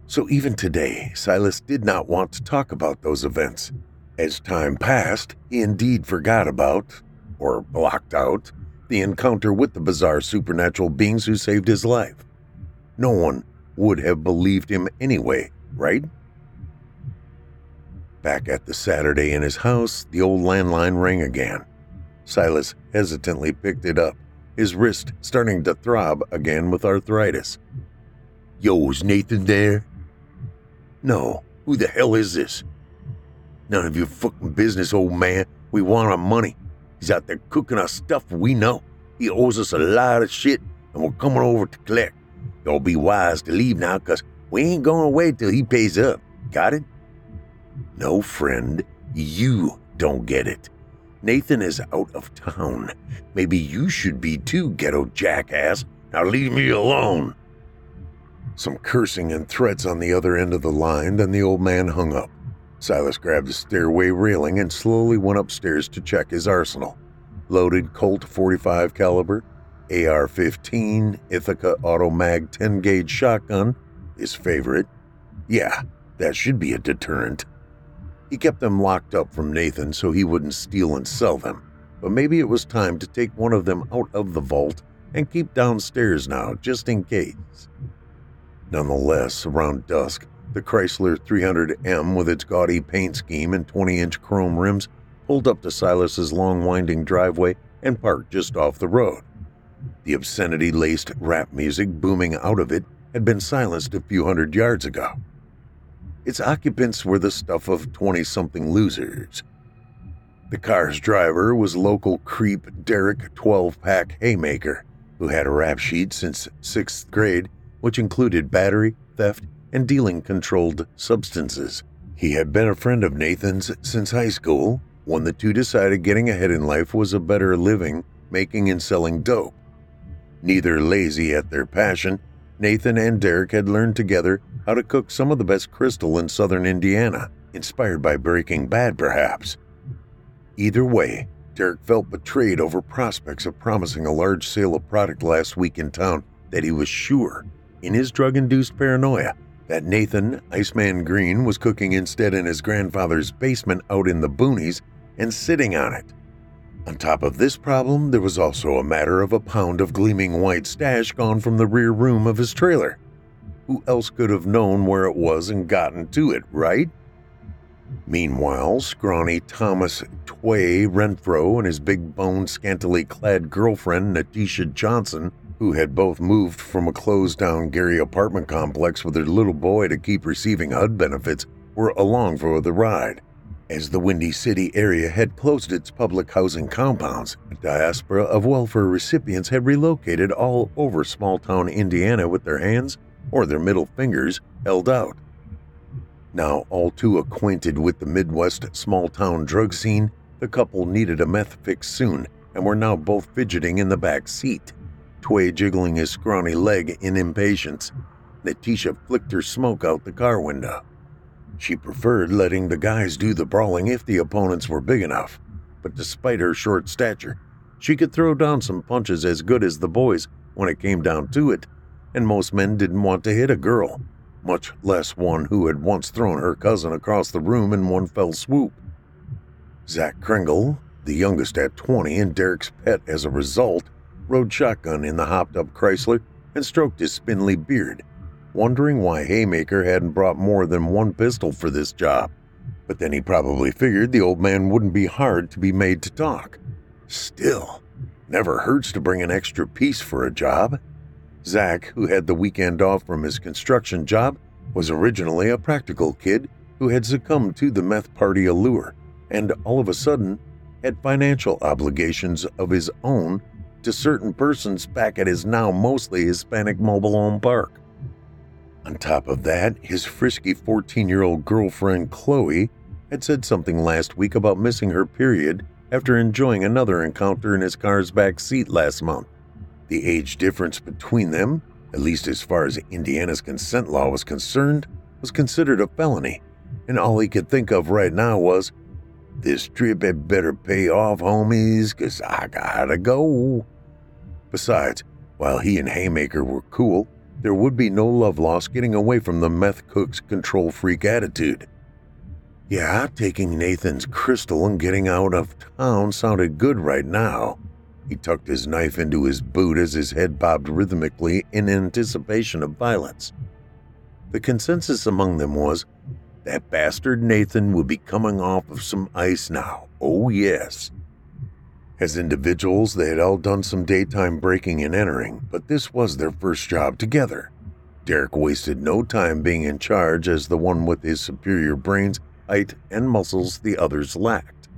So even today, Silas did not want to talk about those events. As time passed, he indeed forgot about, or blocked out, the encounter with the bizarre supernatural beings who saved his life. No one would have believed him anyway, right? Back at the Saturday in his house, the old landline rang again. Silas hesitantly picked it up, his wrist starting to throb again with arthritis. Yo, is Nathan there? No. Who the hell is this? None of your fucking business, old man. We want our money. He's out there cooking our stuff, we know. He owes us a lot of shit, and we're coming over to collect. Y'all be wise to leave now, cause we ain't going away till he pays up. Got it? No, friend, you don't get it. Nathan is out of town. Maybe you should be too, ghetto jackass. Now leave me alone. Some cursing and threats on the other end of the line, then the old man hung up. Silas grabbed the stairway railing and slowly went upstairs to check his arsenal. Loaded Colt 45 caliber, AR 15 Ithaca Automag 10 gauge shotgun, his favorite. Yeah, that should be a deterrent. He kept them locked up from Nathan so he wouldn't steal and sell them, but maybe it was time to take one of them out of the vault and keep downstairs now, just in case. Nonetheless, around dusk, the Chrysler 300M with its gaudy paint scheme and 20 inch chrome rims pulled up to Silas's long winding driveway and parked just off the road. The obscenity laced rap music booming out of it had been silenced a few hundred yards ago. Its occupants were the stuff of 20 something losers. The car's driver was local creep Derek 12 pack Haymaker, who had a rap sheet since sixth grade, which included battery, theft, and dealing controlled substances. He had been a friend of Nathan's since high school, when the two decided getting ahead in life was a better living making and selling dope. Neither lazy at their passion, Nathan and Derek had learned together how to cook some of the best crystal in southern Indiana, inspired by Breaking Bad, perhaps. Either way, Derek felt betrayed over prospects of promising a large sale of product last week in town that he was sure, in his drug induced paranoia, that Nathan Iceman Green was cooking instead in his grandfather's basement out in the boonies and sitting on it. On top of this problem, there was also a matter of a pound of gleaming white stash gone from the rear room of his trailer. Who else could have known where it was and gotten to it, right? Meanwhile, scrawny Thomas Tway Renfro and his big boned, scantily clad girlfriend, Natisha Johnson, who had both moved from a closed down Gary apartment complex with their little boy to keep receiving HUD benefits, were along for the ride. As the Windy City area had closed its public housing compounds, a diaspora of welfare recipients had relocated all over small town Indiana with their hands or their middle fingers held out. Now, all too acquainted with the Midwest small town drug scene, the couple needed a meth fix soon and were now both fidgeting in the back seat. Jiggling his scrawny leg in impatience. Natisha flicked her smoke out the car window. She preferred letting the guys do the brawling if the opponents were big enough, but despite her short stature, she could throw down some punches as good as the boys when it came down to it, and most men didn't want to hit a girl, much less one who had once thrown her cousin across the room in one fell swoop. Zach Kringle, the youngest at 20 and Derek's pet as a result, rode shotgun in the hopped up Chrysler and stroked his spindly beard, wondering why Haymaker hadn't brought more than one pistol for this job. But then he probably figured the old man wouldn't be hard to be made to talk. Still, never hurts to bring an extra piece for a job. Zach, who had the weekend off from his construction job, was originally a practical kid who had succumbed to the meth party allure and all of a sudden had financial obligations of his own to certain persons back at his now mostly Hispanic mobile home park. On top of that, his frisky 14 year old girlfriend Chloe had said something last week about missing her period after enjoying another encounter in his car's back seat last month. The age difference between them, at least as far as Indiana's consent law was concerned, was considered a felony, and all he could think of right now was, This trip had better pay off, homies, 'cause I gotta go. Besides, while he and Haymaker were cool, there would be no love lost getting away from the meth cook's control freak attitude. Yeah, taking Nathan's crystal and getting out of town sounded good right now. He tucked his knife into his boot as his head bobbed rhythmically in anticipation of violence. The consensus among them was that bastard Nathan would be coming off of some ice now. Oh, yes. As individuals, they had all done some daytime breaking and entering, but this was their first job together. Derek wasted no time being in charge as the one with his superior brains, height, and muscles the others lacked.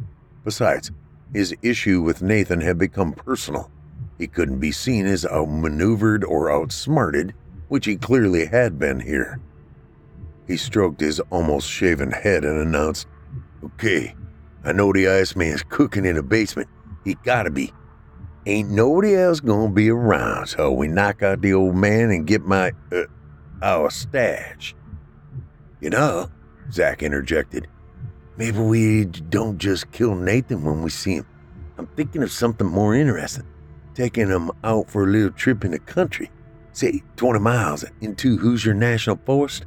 Besides, his issue with Nathan had become personal. He couldn't be seen as outmaneuvered or outsmarted, which he clearly had been here. He stroked his almost shaven head and announced, Okay, I know the Iceman's cooking in the basement, he gotta be. Ain't nobody else gonna be around, so we knock out the old man and get my, uh, our stash. You know, Zach interjected, maybe we don't just kill Nathan when we see him. I'm thinking of something more interesting. taking him out for a little trip in the country. Say, 20 miles into Hoosier National Forest.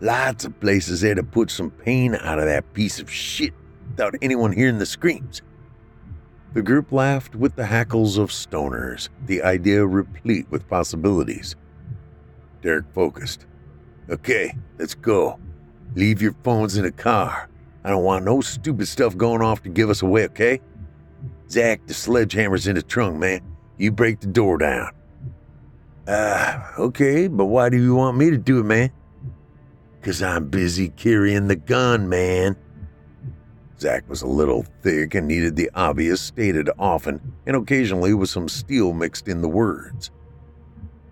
Lots of places there to put some pain out of that piece of shit without anyone hearing the screams. The group laughed with the hackles of stoners, the idea replete with possibilities. Derek focused. Okay, let's go. Leave your phones in the car. I don't want no stupid stuff going off to give us away, okay? Zach, the sledgehammer's in the trunk, man. You break the door down. Ah, uh, okay, but why do you want me to do it, man? Cause I'm busy carrying the gun, man. Zach was a little thick and needed the obvious stated often and occasionally with some steel mixed in the words.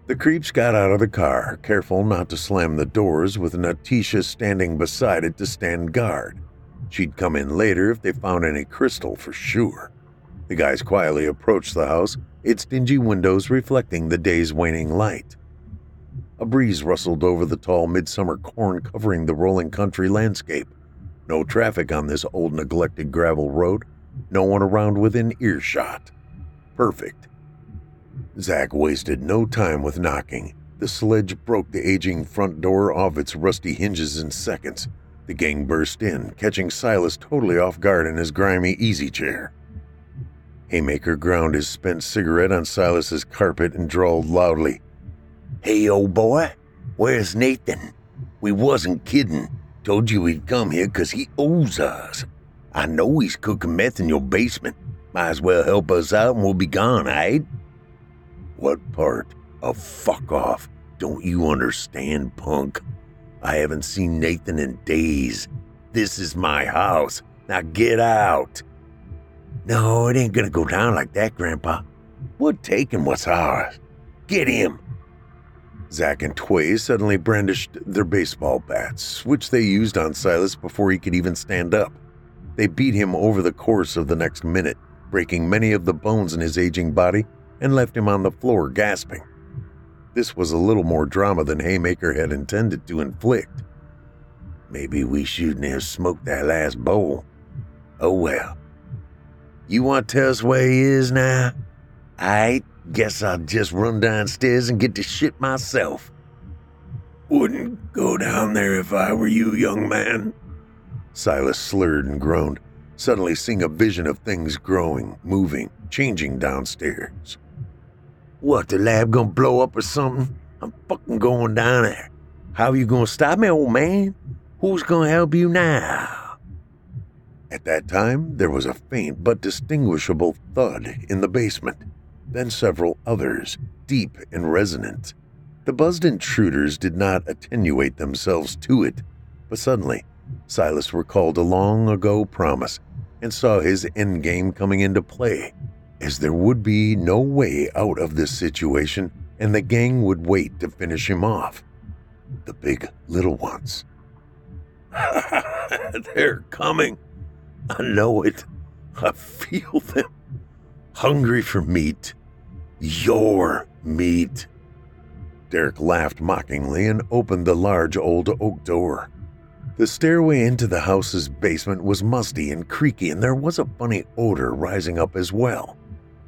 The creeps got out of the car, careful not to slam the doors, with Natisha standing beside it to stand guard. She'd come in later if they found any crystal for sure. The guys quietly approached the house, its dingy windows reflecting the day's waning light. A breeze rustled over the tall midsummer corn covering the rolling country landscape. No traffic on this old neglected gravel road, no one around within earshot. Perfect. Zack wasted no time with knocking. The sledge broke the aging front door off its rusty hinges in seconds. The gang burst in, catching Silas totally off guard in his grimy easy chair. Haymaker ground his spent cigarette on Silas's carpet and drawled loudly, Hey, old boy, where's Nathan? We wasn't kidding. Told you he'd come here 'cause he owes us. I know he's cooking meth in your basement. Might as well help us out and we'll be gone, eh? What part of fuck off don't you understand, punk? I haven't seen Nathan in days. This is my house. Now get out. No, it ain't gonna go down like that, Grandpa. We're taking what's ours. Get him. Zack and Tway suddenly brandished their baseball bats, which they used on Silas before he could even stand up. They beat him over the course of the next minute, breaking many of the bones in his aging body, and left him on the floor gasping. This was a little more drama than Haymaker had intended to inflict. Maybe we shouldn't have smoked that last bowl. Oh well. You want to tell us where he is now? I Guess I'll just run downstairs and get to shit myself. Wouldn't go down there if I were you, young man. Silas slurred and groaned, suddenly seeing a vision of things growing, moving, changing downstairs. What, the lab gonna blow up or something? I'm fucking going down there. How you gonna stop me, old man? Who's gonna help you now? At that time, there was a faint but distinguishable thud in the basement then several others, deep and resonant. The buzzed intruders did not attenuate themselves to it, but suddenly Silas recalled a long ago promise and saw his endgame coming into play, as there would be no way out of this situation and the gang would wait to finish him off. The big little ones. <laughs> They're coming. I know it. I feel them. Hungry for meat your meat. Derek laughed mockingly and opened the large old oak door. The stairway into the house's basement was musty and creaky, and there was a funny odor rising up as well.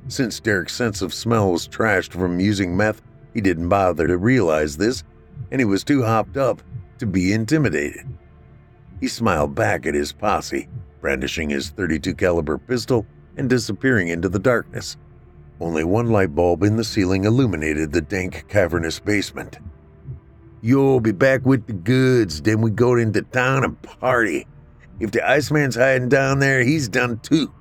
Since Derek's sense of smell was trashed from using meth, he didn't bother to realize this, and he was too hopped up to be intimidated. He smiled back at his posse, brandishing his 32 caliber pistol and disappearing into the darkness. Only one light bulb in the ceiling illuminated the dank, cavernous basement. You'll be back with the goods, then we go into town and party. If the Iceman's hiding down there, he's done too.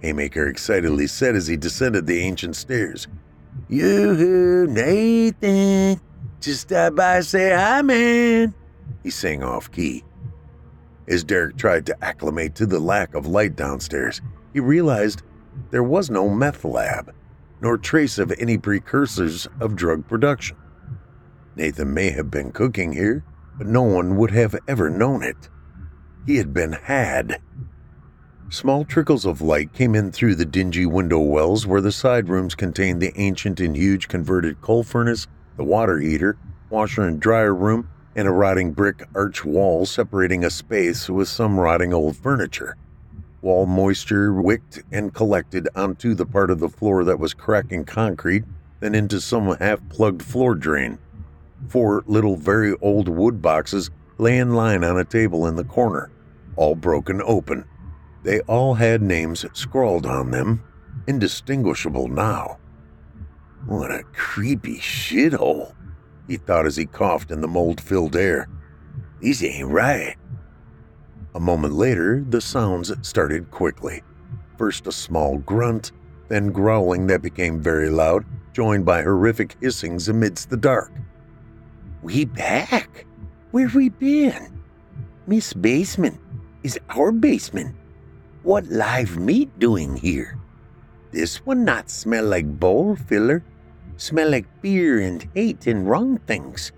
Haymaker excitedly said as he descended the ancient stairs. Yoo-hoo, Nathan. Just stop by and say hi, man. He sang off key. As Derek tried to acclimate to the lack of light downstairs, he realized there was no meth lab, nor trace of any precursors of drug production. Nathan may have been cooking here, but no one would have ever known it. He had been had. Small trickles of light came in through the dingy window wells where the side rooms contained the ancient and huge converted coal furnace, the water heater, washer and dryer room, and a rotting brick arch wall separating a space with some rotting old furniture. Wall moisture wicked and collected onto the part of the floor that was cracking concrete, then into some half plugged floor drain. Four little, very old wood boxes lay in line on a table in the corner, all broken open. They all had names scrawled on them, indistinguishable now. What a creepy shithole, he thought as he coughed in the mold filled air. These ain't right. A moment later, the sounds started quickly. First a small grunt, then growling that became very loud, joined by horrific hissings amidst the dark. We back? Where we been? Miss Basement is our basement. What live meat doing here? This one not smell like bowl filler. Smell like beer and hate and wrong things.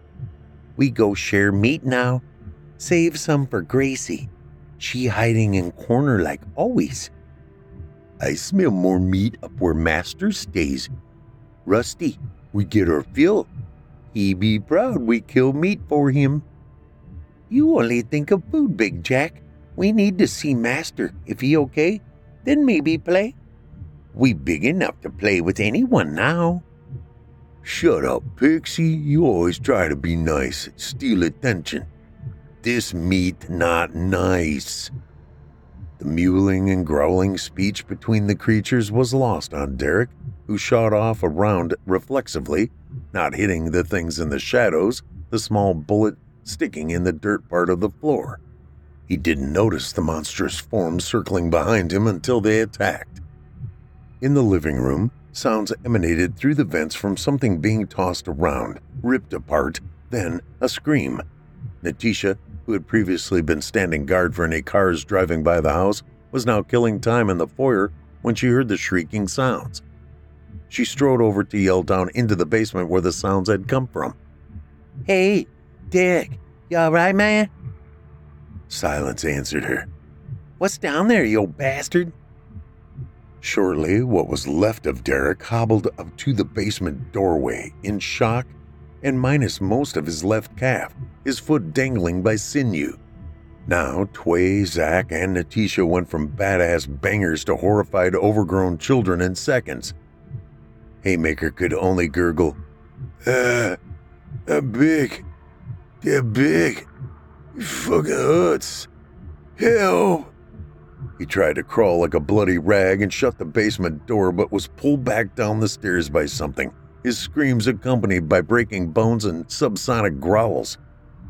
We go share meat now. Save some for Gracie. She hiding in corner like always. I smell more meat up where Master stays. Rusty, we get our fill. He be proud we kill meat for him. You only think of food, Big Jack. We need to see Master. If he okay, then maybe play. We big enough to play with anyone now. Shut up, Pixie. You always try to be nice, steal attention. This meat not nice. The mewling and growling speech between the creatures was lost on Derek, who shot off around reflexively, not hitting the things in the shadows, the small bullet sticking in the dirt part of the floor. He didn't notice the monstrous form circling behind him until they attacked. In the living room, sounds emanated through the vents from something being tossed around, ripped apart, then a scream. Natisha, who had previously been standing guard for any cars driving by the house, was now killing time in the foyer when she heard the shrieking sounds. She strode over to yell down into the basement where the sounds had come from. Hey, Dick, you alright, man? Silence answered her. What's down there, you old bastard? Shortly, what was left of Derek hobbled up to the basement doorway in shock and minus most of his left calf, his foot dangling by sinew. Now, Tway, Zach, and Natisha went from badass bangers to horrified, overgrown children in seconds. Haymaker could only gurgle, Uh, uh big. They're big. Fucking hurts. Help! He tried to crawl like a bloody rag and shut the basement door, but was pulled back down the stairs by something, his screams accompanied by breaking bones and subsonic growls.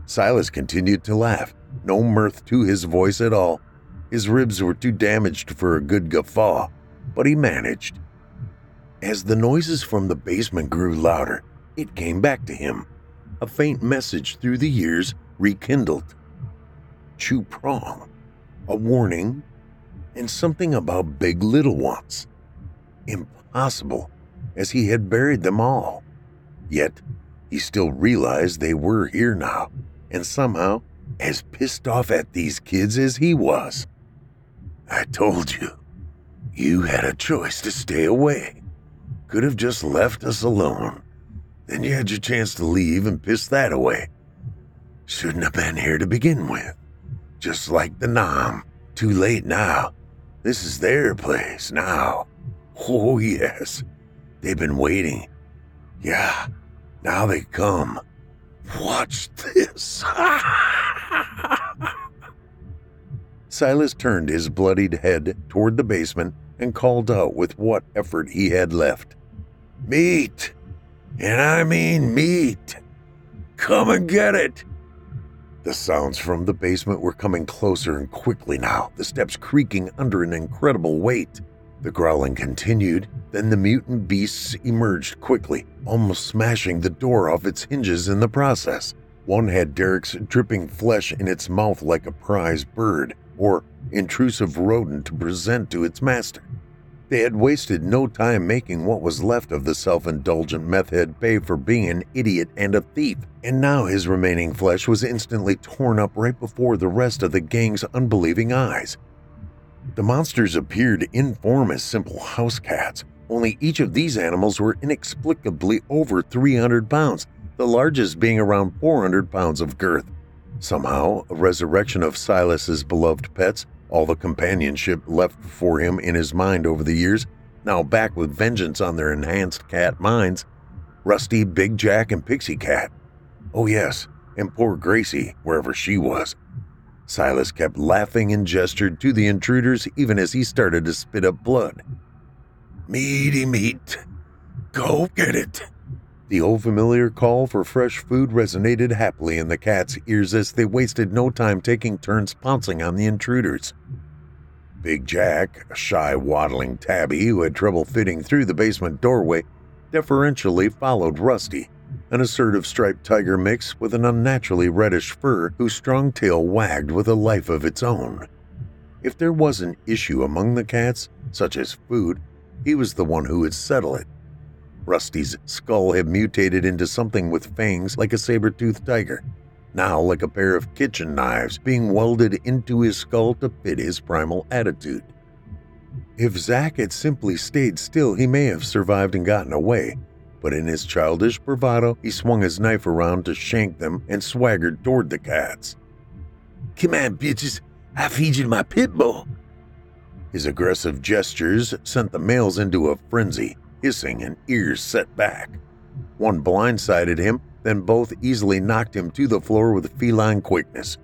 Silas continued to laugh, no mirth to his voice at all. His ribs were too damaged for a good guffaw, but he managed. As the noises from the basement grew louder, it came back to him. A faint message through the years rekindled. Chu Prong, a warning and something about big little ones. Impossible, as he had buried them all. Yet, he still realized they were here now, and somehow as pissed off at these kids as he was. I told you, you had a choice to stay away. Could have just left us alone. Then you had your chance to leave and piss that away. Shouldn't have been here to begin with. Just like the Nam. Too late now. This is their place now. Oh, yes. They've been waiting. Yeah, now they come. Watch this. <laughs> Silas turned his bloodied head toward the basement and called out with what effort he had left Meat! And I mean meat! Come and get it! The sounds from the basement were coming closer and quickly now, the steps creaking under an incredible weight. The growling continued, then the mutant beasts emerged quickly, almost smashing the door off its hinges in the process. One had Derek's dripping flesh in its mouth like a prize bird or intrusive rodent to present to its master. They had wasted no time making what was left of the self indulgent meth head pay for being an idiot and a thief, and now his remaining flesh was instantly torn up right before the rest of the gang's unbelieving eyes. The monsters appeared in form as simple house cats, only each of these animals were inexplicably over 300 pounds, the largest being around 400 pounds of girth. Somehow, a resurrection of Silas's beloved pets All the companionship left for him in his mind over the years, now back with vengeance on their enhanced cat minds. Rusty, Big Jack, and Pixie Cat. Oh, yes, and poor Gracie, wherever she was. Silas kept laughing and gestured to the intruders even as he started to spit up blood. Meaty meat. Go get it. The old familiar call for fresh food resonated happily in the cat's ears as they wasted no time taking turns pouncing on the intruders. Big Jack, a shy, waddling tabby who had trouble fitting through the basement doorway, deferentially followed Rusty, an assertive striped tiger mix with an unnaturally reddish fur whose strong tail wagged with a life of its own. If there was an issue among the cats, such as food, he was the one who would settle it. Rusty's skull had mutated into something with fangs like a saber toothed tiger, now like a pair of kitchen knives being welded into his skull to fit his primal attitude. If Zack had simply stayed still, he may have survived and gotten away, but in his childish bravado, he swung his knife around to shank them and swaggered toward the cats. Come on, bitches, I feed you my pit bull. His aggressive gestures sent the males into a frenzy, hissing and ears set back. One blindsided him, then both easily knocked him to the floor with feline quickness.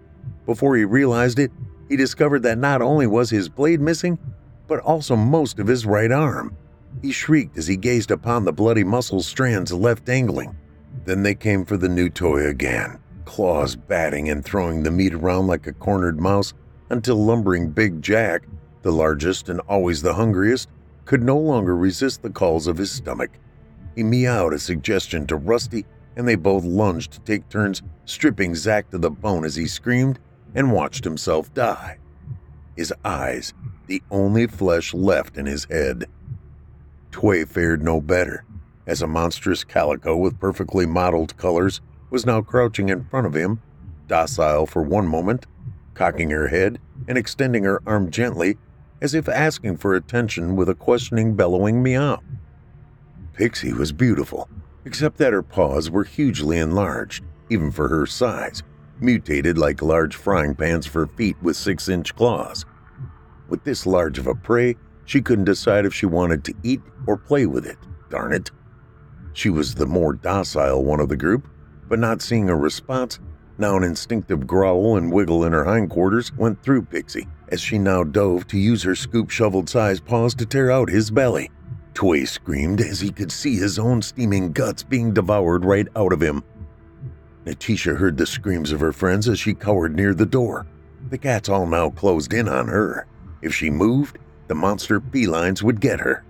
Before he realized it, he discovered that not only was his blade missing, but also most of his right arm. He shrieked as he gazed upon the bloody muscle strands left dangling. Then they came for the new toy again, claws batting and throwing the meat around like a cornered mouse until lumbering Big Jack, the largest and always the hungriest, could no longer resist the calls of his stomach. He meowed a suggestion to Rusty, and they both lunged to take turns stripping Zack to the bone as he screamed and watched himself die. His eyes, the only flesh left in his head. Tway fared no better, as a monstrous calico with perfectly modeled colors was now crouching in front of him, docile for one moment, cocking her head and extending her arm gently as if asking for attention with a questioning, bellowing meow. Pixie was beautiful, except that her paws were hugely enlarged, even for her size, mutated like large frying pans for feet with six inch claws. With this large of a prey, she couldn't decide if she wanted to eat or play with it, darn it. She was the more docile one of the group, but not seeing a response, now an instinctive growl and wiggle in her hindquarters went through Pixie as she now dove to use her scoop shoveled sized paws to tear out his belly. Tway screamed as he could see his own steaming guts being devoured right out of him. Natisha heard the screams of her friends as she cowered near the door. The cats all now closed in on her. If she moved, the monster felines would get her.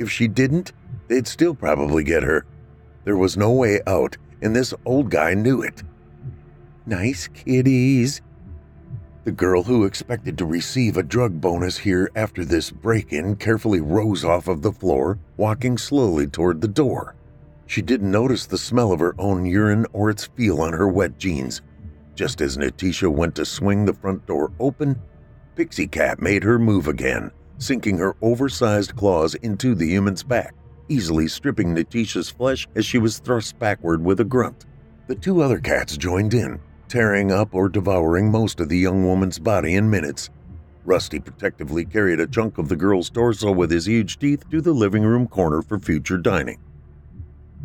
If she didn't, they'd still probably get her. There was no way out, and this old guy knew it. Nice kitties. The girl who expected to receive a drug bonus here after this break in carefully rose off of the floor, walking slowly toward the door. She didn't notice the smell of her own urine or its feel on her wet jeans. Just as Natisha went to swing the front door open, Pixie Cat made her move again, sinking her oversized claws into the human's back, easily stripping Natisha's flesh as she was thrust backward with a grunt. The two other cats joined in, tearing up or devouring most of the young woman's body in minutes. Rusty protectively carried a chunk of the girl's torso with his huge teeth to the living room corner for future dining.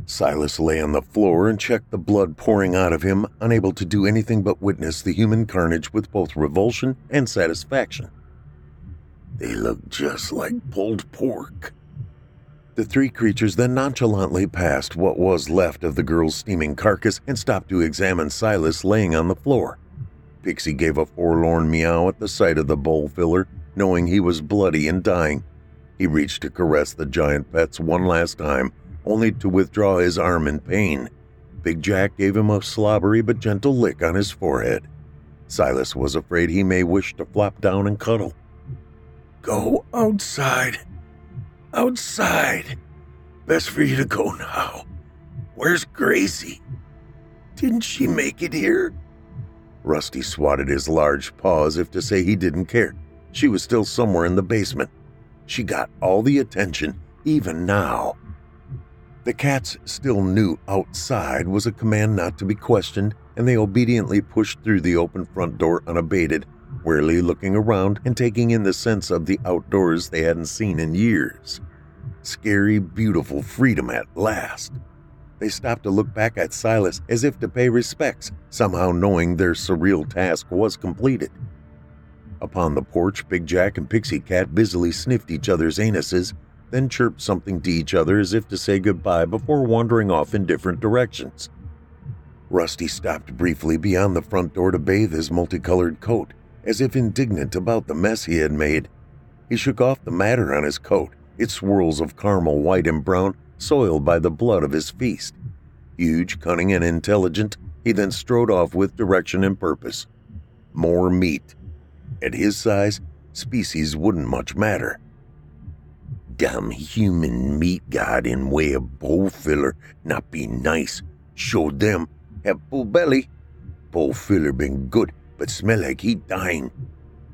Silas lay on the floor and checked the blood pouring out of him, unable to do anything but witness the human carnage with both revulsion and satisfaction. They look just like pulled pork. The three creatures then nonchalantly passed what was left of the girl's steaming carcass and stopped to examine Silas laying on the floor. Pixie gave a forlorn meow at the sight of the bowl filler, knowing he was bloody and dying. He reached to caress the giant pets one last time, only to withdraw his arm in pain. Big Jack gave him a slobbery but gentle lick on his forehead. Silas was afraid he may wish to flop down and cuddle. Go outside, Outside. Best for you to go now. Where's Gracie? Didn't she make it here? Rusty swatted his large paw as if to say he didn't care. She was still somewhere in the basement. She got all the attention, even now. The cats still knew outside was a command not to be questioned, and they obediently pushed through the open front door unabated, warily looking around and taking in the sense of the outdoors they hadn't seen in years. Scary, beautiful freedom at last. They stopped to look back at Silas as if to pay respects, somehow knowing their surreal task was completed. Upon the porch, Big Jack and Pixie Cat busily sniffed each other's anuses, then chirped something to each other as if to say goodbye before wandering off in different directions. Rusty stopped briefly beyond the front door to bathe his multicolored coat, as if indignant about the mess he had made. He shook off the matter on his coat, its swirls of caramel white and brown soiled by the blood of his feast. Huge, cunning, and intelligent, he then strode off with direction and purpose. More meat. At his size, species wouldn't much matter. Damn human meat god in way of bowl filler not be nice. Showed them have full belly. Bowl filler been good, but smell like he dying.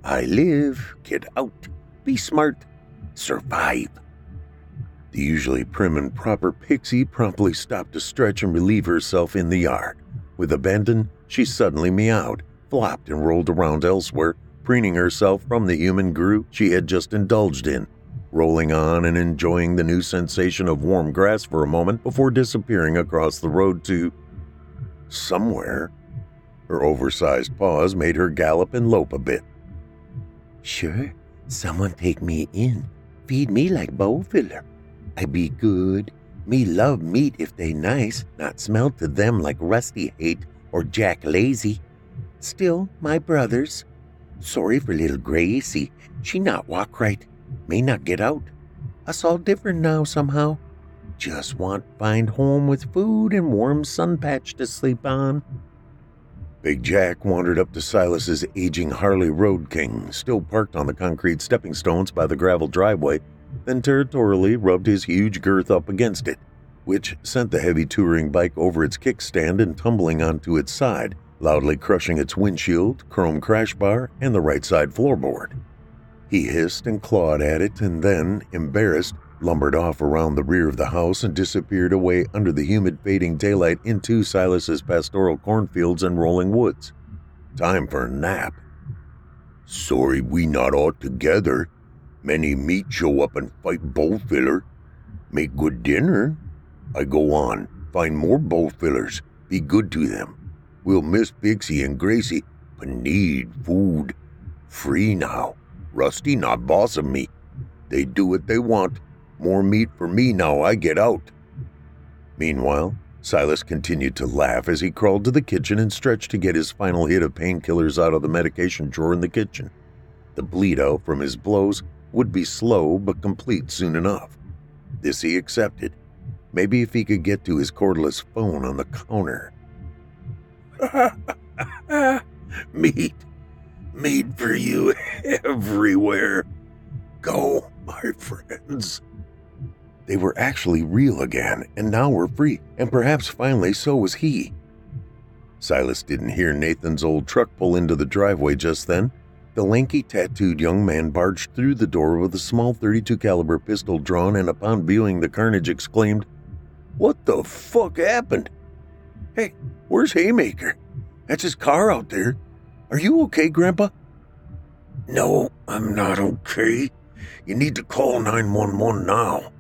I live, get out, be smart, survive. The usually prim and proper Pixie promptly stopped to stretch and relieve herself in the yard. With abandon, she suddenly meowed, flopped, and rolled around elsewhere, preening herself from the human group she had just indulged in, rolling on and enjoying the new sensation of warm grass for a moment before disappearing across the road to somewhere. Her oversized paws made her gallop and lope a bit. Sure, someone take me in, feed me like bowl filler. I be good. Me love meat if they nice, not smell to them like Rusty hate or Jack lazy. Still, my brothers. Sorry for little Gracie. She not walk right. May not get out. Us all different now somehow. Just want find home with food and warm sun patch to sleep on. Big Jack wandered up to Silas's aging Harley Road King, still parked on the concrete stepping stones by the gravel driveway, then territorially rubbed his huge girth up against it, which sent the heavy touring bike over its kickstand and tumbling onto its side, loudly crushing its windshield, chrome crash bar, and the right side floorboard. He hissed and clawed at it and then, embarrassed, lumbered off around the rear of the house and disappeared away under the humid fading daylight into Silas's pastoral cornfields and rolling woods. Time for a nap. Sorry we not all together, Many meat show up and fight bowl filler. Make good dinner. I go on, find more bowl fillers, be good to them. We'll miss Pixie and Gracie, but need food. Free now. Rusty not boss of me. They do what they want. More meat for me now I get out. Meanwhile, Silas continued to laugh as he crawled to the kitchen and stretched to get his final hit of painkillers out of the medication drawer in the kitchen. The bleed out from his blows would be slow but complete soon enough. This he accepted. Maybe if he could get to his cordless phone on the counter. <laughs> Meat. Meat for you <laughs> everywhere. Go, my friends. They were actually real again, and now were free, and perhaps finally so was he. Silas didn't hear Nathan's old truck pull into the driveway just then, the lanky, tattooed young man barged through the door with a small 32 caliber pistol drawn and upon viewing the carnage exclaimed, "What the fuck happened? Hey, where's Haymaker? That's his car out there. Are you okay, Grandpa?" "No, I'm not okay. You need to call 911 now.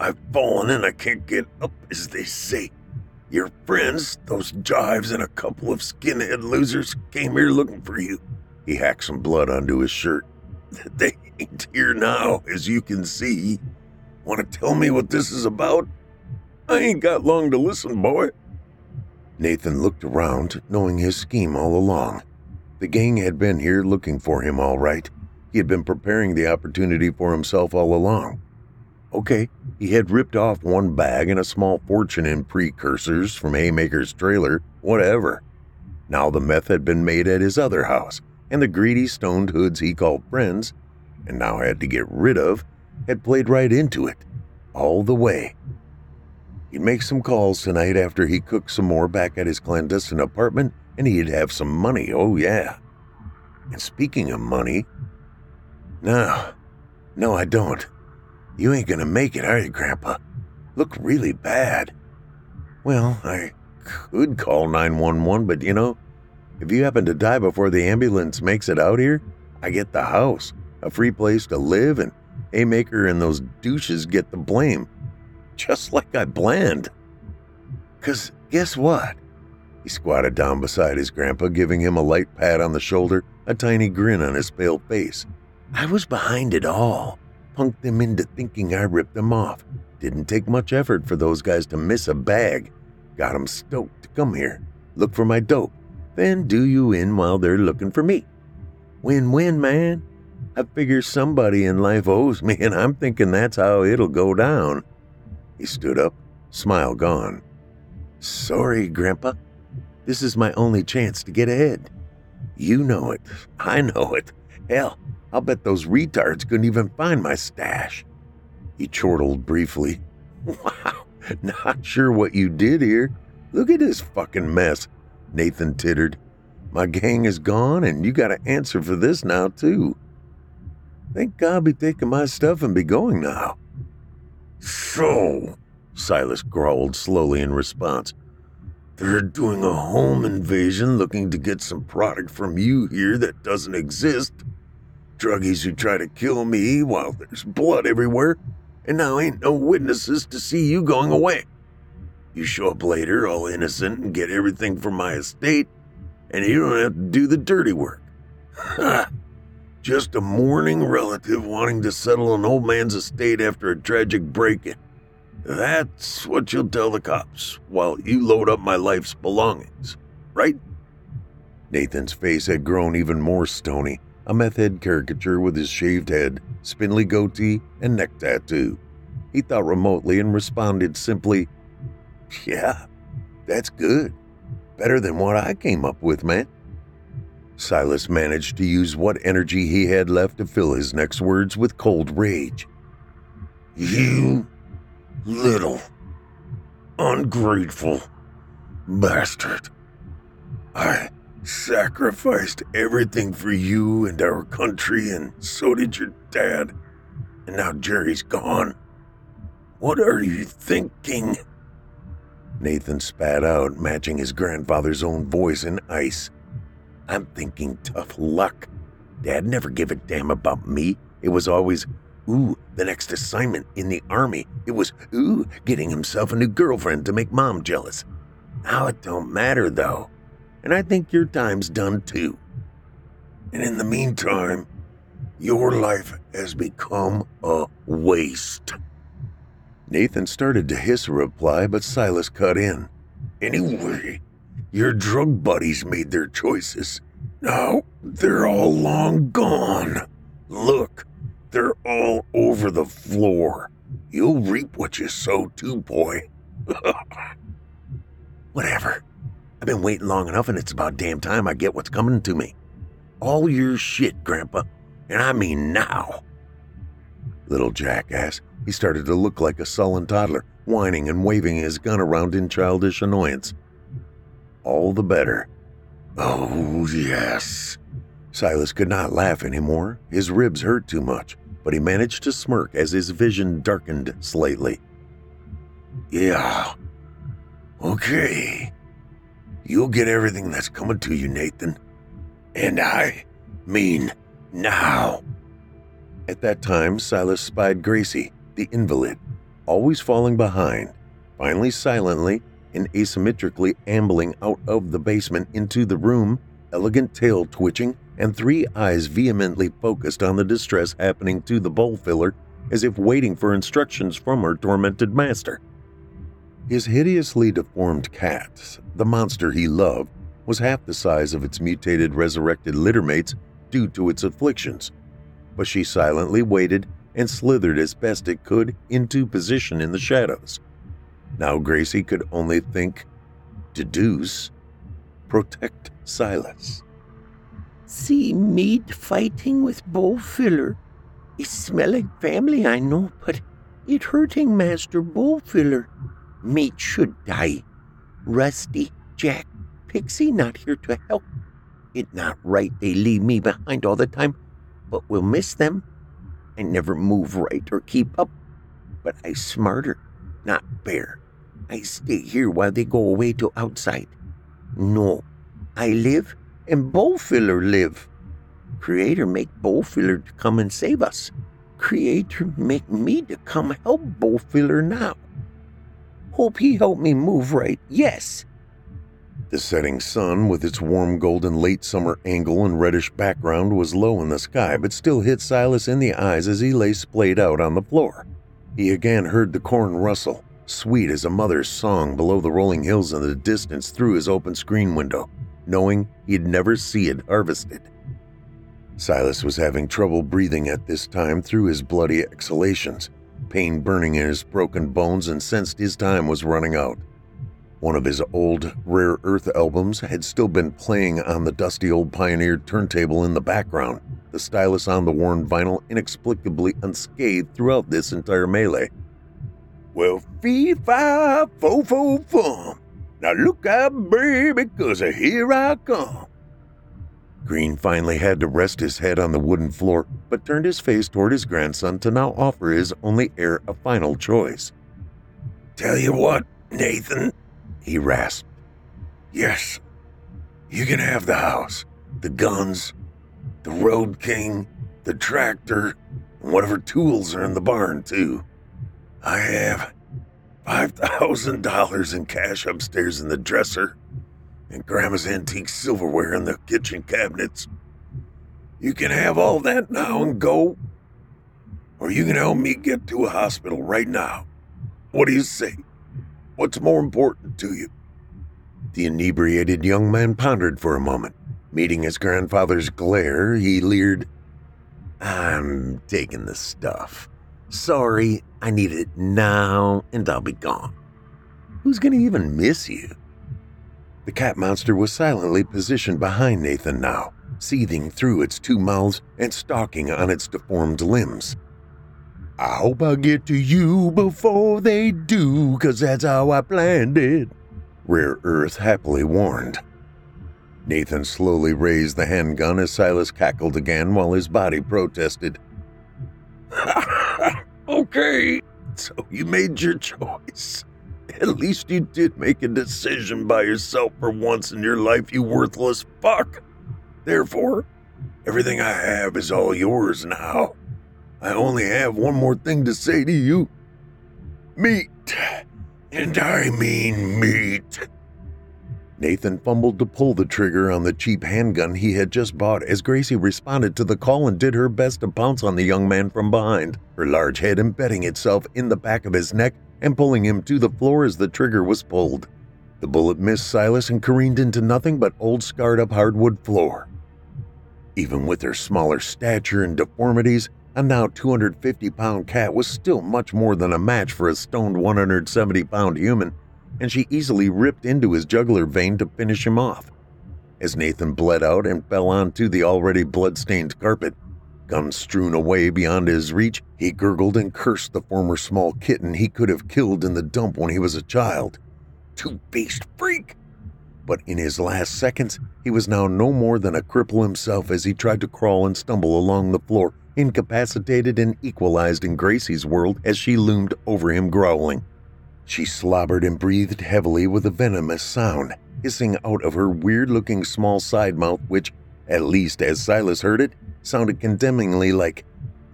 I've fallen and I can't get up, as they say. Your friends, those jives and a couple of skinhead losers, came here looking for you. He hacked some blood onto his shirt. <laughs> They ain't here now, as you can see. Want to tell me what this is about? I ain't got long to listen, boy. Nathan looked around, knowing his scheme all along. The gang had been here looking for him, all right. He had been preparing the opportunity for himself all along. Okay, he had ripped off one bag and a small fortune in precursors from Haymaker's trailer, whatever. Now the meth had been made at his other house, and the greedy stoned hoods he called friends, and now had to get rid of, had played right into it, all the way. He'd make some calls tonight after he cooked some more back at his clandestine apartment, and he'd have some money, oh yeah. And speaking of money, no, no, I don't. You ain't gonna make it, are you, Grandpa? Look really bad. Well, I could call 911, but you know, if you happen to die before the ambulance makes it out here, I get the house, a free place to live, and Haymaker and those douches get the blame. Just like I planned. Because guess what? He squatted down beside his grandpa, giving him a light pat on the shoulder, a tiny grin on his pale face. I was behind it all. Punked them into thinking I ripped them off. Didn't take much effort for those guys to miss a bag. Got 'em stoked to come here, look for my dope, then do you in while they're looking for me. Win win, man. I figure somebody in life owes me, and I'm thinking that's how it'll go down. He stood up, smile gone. Sorry, Grandpa. This is my only chance to get ahead. You know it. I know it. Hell, I'll bet those retards couldn't even find my stash. He chortled briefly. <laughs> Wow, not sure what you did here. Look at this fucking mess, Nathan tittered. My gang is gone, and you gotta answer for this now, too. Think God be taking my stuff and be going now. So, Silas growled slowly in response, they're doing a home invasion looking to get some product from you here that doesn't exist. Druggies who try to kill me while there's blood everywhere, and now ain't no witnesses to see you going away. You show up later all innocent and get everything from my estate, and you don't have to do the dirty work. Just a mourning relative wanting to settle an old man's estate after a tragic break in. That's what you'll tell the cops while you load up my life's belongings, right? Nathan's face had grown even more stony, a meth head caricature with his shaved head, spindly goatee, and neck tattoo. He thought remotely and responded simply, Yeah, that's good. Better than what I came up with, man. Silas managed to use what energy he had left to fill his next words with cold rage. You little, ungrateful bastard. I sacrificed everything for you and our country, and so did your dad. And now Jerry's gone. What are you thinking? Nathan spat out, matching his grandfather's own voice in ice. I'm thinking tough luck. Dad never gave a damn about me. It was always, ooh, the next assignment in the army. It was, ooh, getting himself a new girlfriend to make mom jealous. Now it don't matter, though. And I think your time's done too. And in the meantime, your life has become a waste. Nathan started to hiss a reply, but Silas cut in. Anyway, your drug buddies made their choices. Now they're all long gone. Look, they're all over the floor. You'll reap what you sow, too, boy. <laughs> Whatever. I've been waiting long enough, and it's about damn time I get what's coming to me. All your shit, Grandpa, and I mean now. Little jackass, he started to look like a sullen toddler, whining and waving his gun around in childish annoyance. All the better. Oh, yes. Silas could not laugh anymore. His ribs hurt too much, but he managed to smirk as his vision darkened slightly. Yeah. Okay. You'll get everything that's coming to you, Nathan. And I mean now. At that time, Silas spied Gracie, the invalid, always falling behind, finally silently and asymmetrically ambling out of the basement into the room, elegant tail twitching and three eyes vehemently focused on the distress happening to the bowl filler as if waiting for instructions from her tormented master. His hideously deformed cat, the monster he loved, was half the size of its mutated resurrected littermates due to its afflictions, but she silently waited and slithered as best it could into position in the shadows. Now Gracie could only think, deduce, protect Silas. See meat fighting with bowl filler. It smell like family, I know, but it hurting Master Bowl filler. Meat should die. Rusty, Jack, Pixie not here to help. It not right they leave me behind all the time, but we'll miss them. I never move right or keep up, but I smarter, not bear. I stay here while they go away to outside. No, I live and Bowl filler live. Creator make Bowl filler to come and save us. Creator make me to come help Bowl filler now. Hope he help me move right, yes. The setting sun, with its warm golden late summer angle and reddish background, was low in the sky but still hit Silas in the eyes as he lay splayed out on the floor. He again heard the corn rustle, sweet as a mother's song below the rolling hills in the distance through his open screen window, knowing he'd never see it harvested. Silas was having trouble breathing at this time through his bloody exhalations, pain burning in his broken bones, and sensed his time was running out. One of his old Rare Earth albums had still been playing on the dusty old Pioneer turntable in the background, the stylus on the worn vinyl inexplicably unscathed throughout this entire melee. Well, fee, fi, fo, fo, fum. Now look out, baby, cause here I come. Green finally had to rest his head on the wooden floor, but turned his face toward his grandson to now offer his only heir a final choice. Tell you what, Nathan, he rasped. Yes, you can have the house, the guns, the Road King, the tractor, and whatever tools are in the barn, too. I have $5,000 in cash upstairs in the dresser and Grandma's antique silverware in the kitchen cabinets. You can have all that now and go, or you can help me get to a hospital right now. What do you say? What's more important to you? The inebriated young man pondered for a moment. Meeting his grandfather's glare, he leered, I'm taking the stuff. Sorry, I need it now, and I'll be gone. Who's gonna even miss you? The cat monster was silently positioned behind Nathan now, seething through its two mouths and stalking on its deformed limbs. I hope I get to you before they do, cause that's how I planned it, Rare Earth happily warned. Nathan slowly raised the handgun as Silas cackled again while his body protested. <laughs> okay, so you made your choice. <laughs> At least you did make a decision by yourself for once in your life, you worthless fuck. Therefore, everything I have is all yours now. I only have one more thing to say to you meat. And I mean meat. Nathan fumbled to pull the trigger on the cheap handgun he had just bought as Gracie responded to the call and did her best to pounce on the young man from behind, her large head embedding itself in the back of his neck and pulling him to the floor as the trigger was pulled. The bullet missed Silas and careened into nothing but old scarred up hardwood floor. Even with her smaller stature and deformities, a now 250 pound cat was still much more than a match for a stoned 170 pound human and she easily ripped into his jugular vein to finish him off. As Nathan bled out and fell onto the already blood-stained carpet, gun strewn away beyond his reach, he gurgled and cursed the former small kitten he could have killed in the dump when he was a child. Two-faced freak! But in his last seconds, he was now no more than a cripple himself as he tried to crawl and stumble along the floor, incapacitated and equalized in Gracie's world as she loomed over him growling. She slobbered and breathed heavily with a venomous sound, hissing out of her weird looking small side mouth, which, at least as Silas heard it, sounded condemningly like,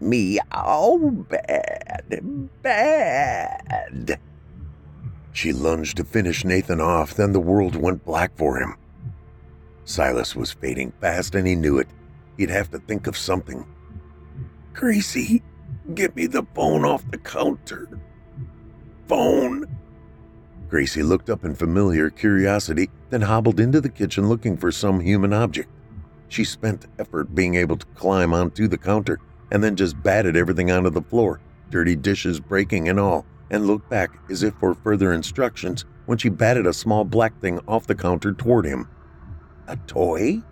Meow, bad, bad. She lunged to finish Nathan off, then the world went black for him. Silas was fading fast and he knew it. He'd have to think of something. Gracie, get me the phone off the counter phone? Gracie looked up in familiar curiosity, then hobbled into the kitchen looking for some human object. She spent effort being able to climb onto the counter and then just batted everything onto the floor, dirty dishes breaking and all, and looked back as if for further instructions when she batted a small black thing off the counter toward him. A toy?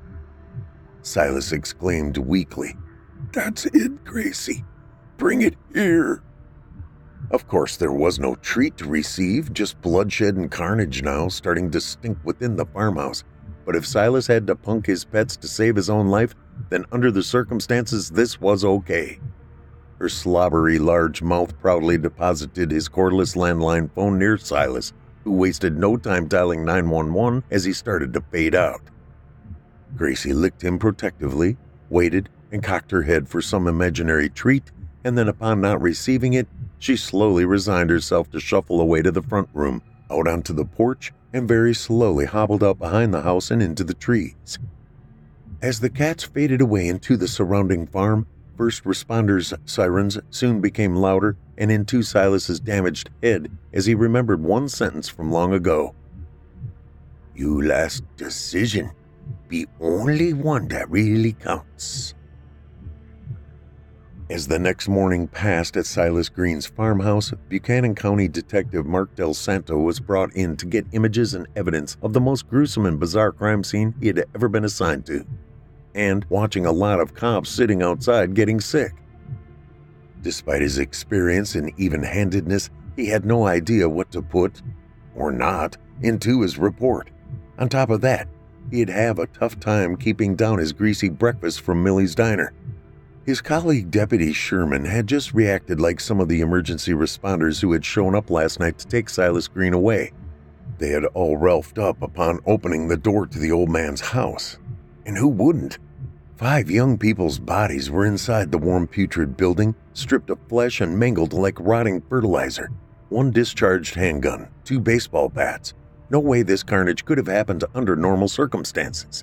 Silas exclaimed weakly. That's it, Gracie. Bring it here. Of course, there was no treat to receive, just bloodshed and carnage now starting to stink within the farmhouse. But if Silas had to punk his pets to save his own life, then under the circumstances, this was okay. Her slobbery large mouth proudly deposited his cordless landline phone near Silas who wasted no time dialing 911 as he started to fade out. Gracie licked him protectively, waited, and cocked her head for some imaginary treat, and then, upon not receiving it, she slowly resigned herself to shuffle away to the front room, out onto the porch, and very slowly hobbled out behind the house and into the trees. As the cats faded away into the surrounding farm, first responders' sirens soon became louder and into Silas's damaged head as he remembered one sentence from long ago. You last decision be only one that really counts. As the next morning passed at Silas Green's farmhouse, Buchanan County Detective Mark Del Santo was brought in to get images and evidence of the most gruesome and bizarre crime scene he had ever been assigned to, and watching a lot of cops sitting outside getting sick. Despite his experience and even handedness, he had no idea what to put, or not, into his report. On top of that, he'd have a tough time keeping down his greasy breakfast from Millie's Diner. His colleague Deputy Sherman had just reacted like some of the emergency responders who had shown up last night to take Silas Green away. They had all ralphed up upon opening the door to the old man's house. And who wouldn't? Five young people's bodies were inside the warm, putrid building, stripped of flesh and mangled like rotting fertilizer. One discharged handgun, two baseball bats. No way this carnage could have happened under normal circumstances.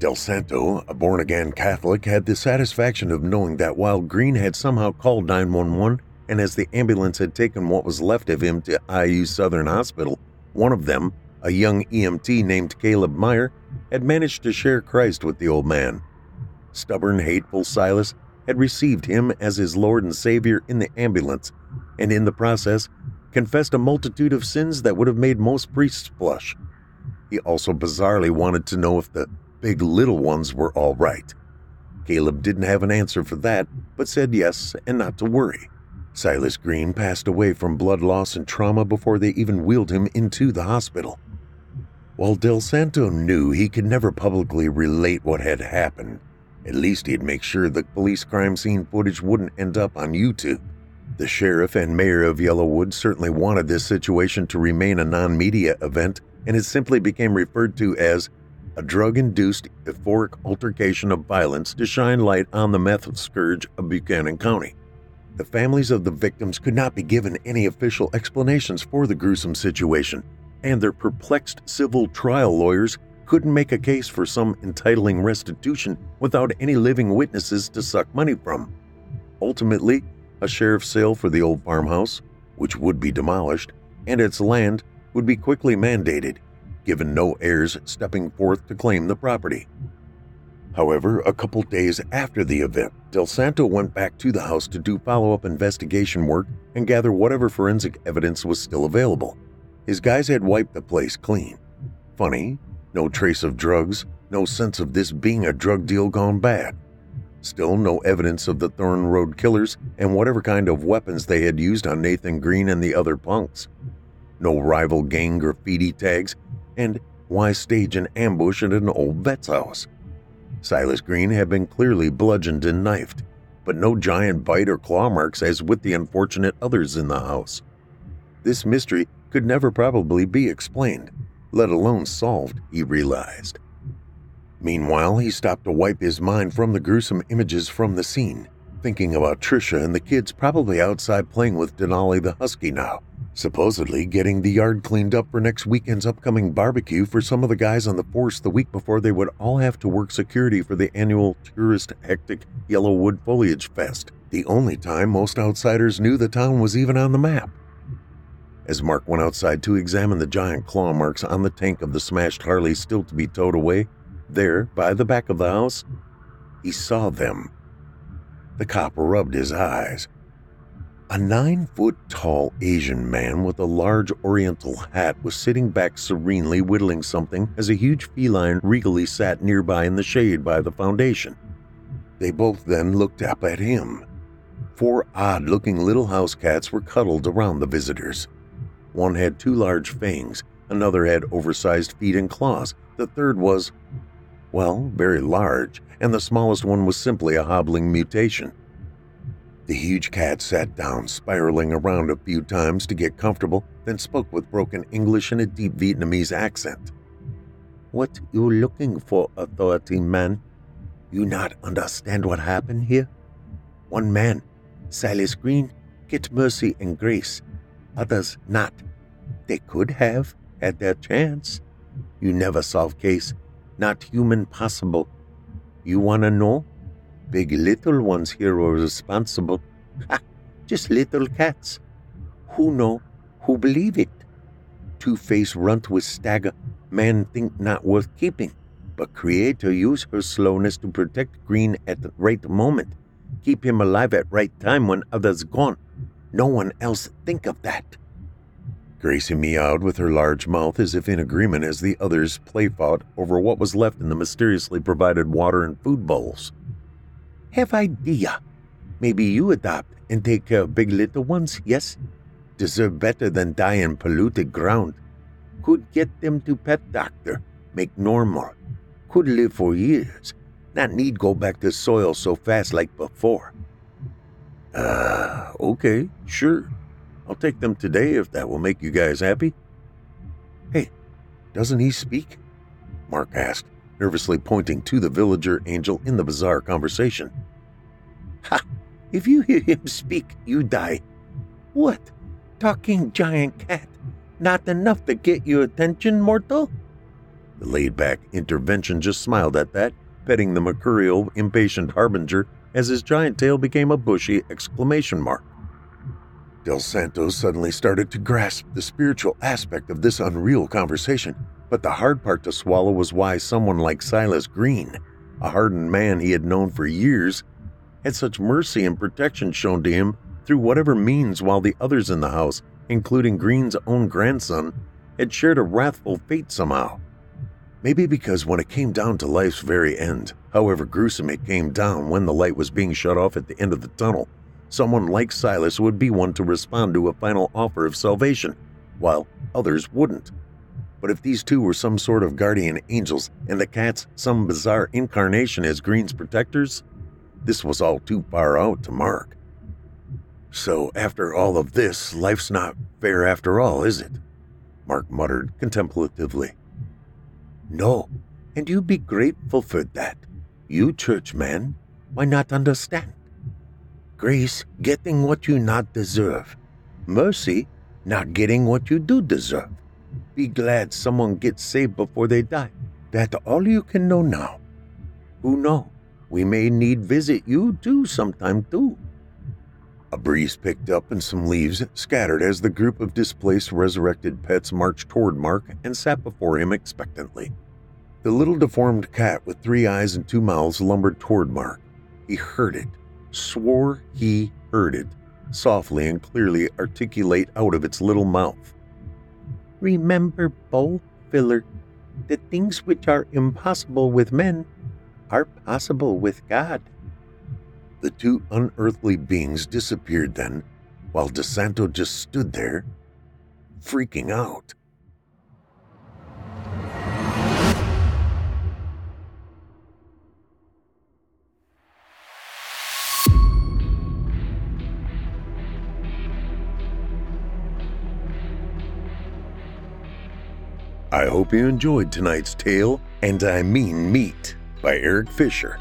Del Santo, a born again Catholic, had the satisfaction of knowing that while Green had somehow called 911 and as the ambulance had taken what was left of him to IU Southern Hospital, one of them, a young EMT named Caleb Meyer, had managed to share Christ with the old man. Stubborn, hateful Silas had received him as his Lord and Savior in the ambulance, and in the process, confessed a multitude of sins that would have made most priests blush. He also bizarrely wanted to know if the big little ones were all right. Caleb didn't have an answer for that, but said yes and not to worry. Silas Green passed away from blood loss and trauma before they even wheeled him into the hospital. While Del Santo knew he could never publicly relate what had happened, at least he'd make sure the police crime scene footage wouldn't end up on YouTube. The sheriff and mayor of Yellowwood certainly wanted this situation to remain a non media event, and it simply became referred to as a drug induced euphoric altercation of violence to shine light on the meth scourge of Buchanan County. The families of the victims could not be given any official explanations for the gruesome situation, and their perplexed civil trial lawyers couldn't make a case for some entitling restitution without any living witnesses to suck money from. Ultimately, a sheriff's sale for the old farmhouse, which would be demolished, and its land would be quickly mandated, given no heirs stepping forth to claim the property. However, a couple days after the event, Del Santo went back to the house to do follow up investigation work and gather whatever forensic evidence was still available. His guys had wiped the place clean. Funny, no trace of drugs, no sense of this being a drug deal gone bad. Still, no evidence of the Thorn Road killers and whatever kind of weapons they had used on Nathan Green and the other punks. No rival gang graffiti tags, and why stage an ambush at an old vet's house? Silas Green had been clearly bludgeoned and knifed, but no giant bite or claw marks as with the unfortunate others in the house. This mystery could never probably be explained, let alone solved, he realized. Meanwhile, he stopped to wipe his mind from the gruesome images from the scene, thinking about Trisha and the kids probably outside playing with Denali the Husky now, supposedly getting the yard cleaned up for next weekend's upcoming barbecue for some of the guys on the force the week before they would all have to work security for the annual tourist hectic Yellowwood Foliage Fest, the only time most outsiders knew the town was even on the map. As Mark went outside to examine the giant claw marks on the tank of the smashed Harley still to be towed away, there, by the back of the house, he saw them. The cop rubbed his eyes. A nine foot tall Asian man with a large oriental hat was sitting back serenely whittling something as a huge feline regally sat nearby in the shade by the foundation. They both then looked up at him. Four odd looking little house cats were cuddled around the visitors. One had two large fangs, another had oversized feet and claws, the third was, well, very large, and the smallest one was simply a hobbling mutation. The huge cat sat down, spiraling around a few times to get comfortable, then spoke with broken English and a deep Vietnamese accent. What you looking for, authority man? You not understand what happened here? One man, Silas Green, get mercy and grace. Others not. They could have had their chance. You never solve case. Not human possible. You wanna know? Big little ones here are responsible. Just little cats. Who know? Who believe it? Two-face runt with stagger. Man think not worth keeping. But Creator use her slowness to protect Green at the right moment. Keep him alive at right time when others gone. No one else think of that. Gracie meowed with her large mouth as if in agreement as the others play fought over what was left in the mysteriously provided water and food bowls. Have idea. Maybe you adopt and take care of big little ones, yes? Deserve better than die in polluted ground. Could get them to pet doctor, make normal. Could live for years. Not need go back to soil so fast like before. Uh, okay, sure. I'll take them today if that will make you guys happy. Hey, doesn't he speak? Mark asked, nervously pointing to the villager angel in the bizarre conversation. Ha! If you hear him speak, you die. What? Talking giant cat? Not enough to get your attention, mortal? The laid back intervention just smiled at that, petting the mercurial, impatient harbinger as his giant tail became a bushy exclamation mark. Del Santos suddenly started to grasp the spiritual aspect of this unreal conversation, but the hard part to swallow was why someone like Silas Green, a hardened man he had known for years, had such mercy and protection shown to him through whatever means while the others in the house, including Green's own grandson, had shared a wrathful fate somehow. Maybe because when it came down to life's very end, however gruesome it came down when the light was being shut off at the end of the tunnel, someone like Silas would be one to respond to a final offer of salvation, while others wouldn't. But if these two were some sort of guardian angels and the cats some bizarre incarnation as Green's protectors, this was all too far out to mark. So, after all of this, life's not fair after all, is it? Mark muttered contemplatively. No, and you be grateful for that. You, churchman, why not understand? Grace, getting what you not deserve. Mercy, not getting what you do deserve. Be glad someone gets saved before they die. That all you can know now. Who know? We may need visit you too sometime too. A breeze picked up and some leaves scattered as the group of displaced resurrected pets marched toward Mark and sat before him expectantly. The little deformed cat with three eyes and two mouths lumbered toward Mark. He heard it, swore he heard it, softly and clearly articulate out of its little mouth. Remember, bowl filler, the things which are impossible with men are possible with God. The two unearthly beings disappeared then, while Del Santo just stood there, freaking out. I hope you enjoyed tonight's tale, and I mean meat, by Eric Fisher.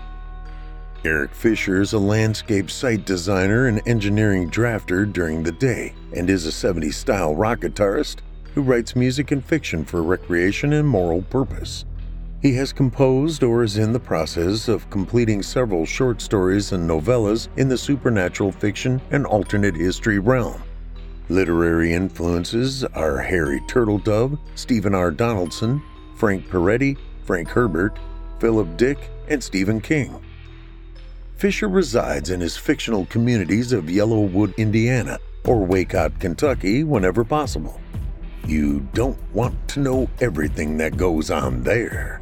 Eric Fisher is a landscape site designer and engineering drafter during the day, and is a 70s style rock guitarist who writes music and fiction for recreation and moral purpose. He has composed or is in the process of completing several short stories and novellas in the supernatural fiction and alternate history realm. Literary influences are Harry Turtledove, Stephen R. Donaldson, Frank Peretti, Frank Herbert, Philip Dick, and Stephen King. Fisher resides in his fictional communities of Yellowwood, Indiana, or Waycott, Kentucky, whenever possible. You don't want to know everything that goes on there.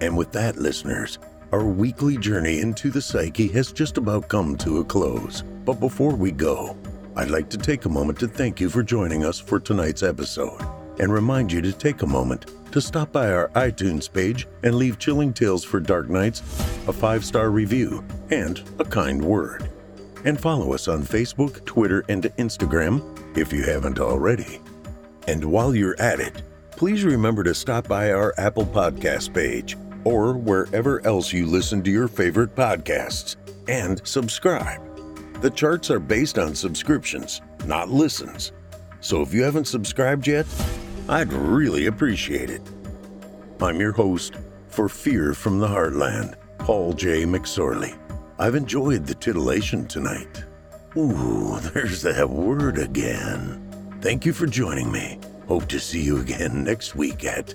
And with that, listeners, our weekly journey into the psyche has just about come to a close. But before we go, I'd like to take a moment to thank you for joining us for tonight's episode and remind you to take a moment to stop by our iTunes page and leave Chilling Tales for Dark Nights a five star review and a kind word. And follow us on Facebook, Twitter, and Instagram if you haven't already. And while you're at it, please remember to stop by our Apple Podcast page or wherever else you listen to your favorite podcasts and subscribe. The charts are based on subscriptions, not listens. So if you haven't subscribed yet, I'd really appreciate it. I'm your host for Fear from the Heartland, Paul J. McSorley. I've enjoyed the titillation tonight. Ooh, <laughs> there's that word again. Thank you for joining me. Hope to see you again next week at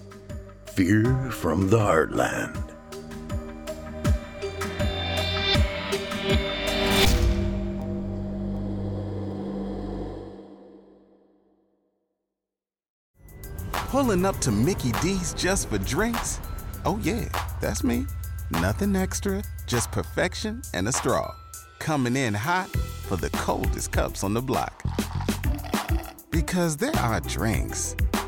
Fear from the Heartland. Pulling up to Mickey D's just for drinks? Oh, yeah, that's me. Nothing extra, just perfection and a straw. Coming in hot for the coldest cups on the block. Because there are drinks,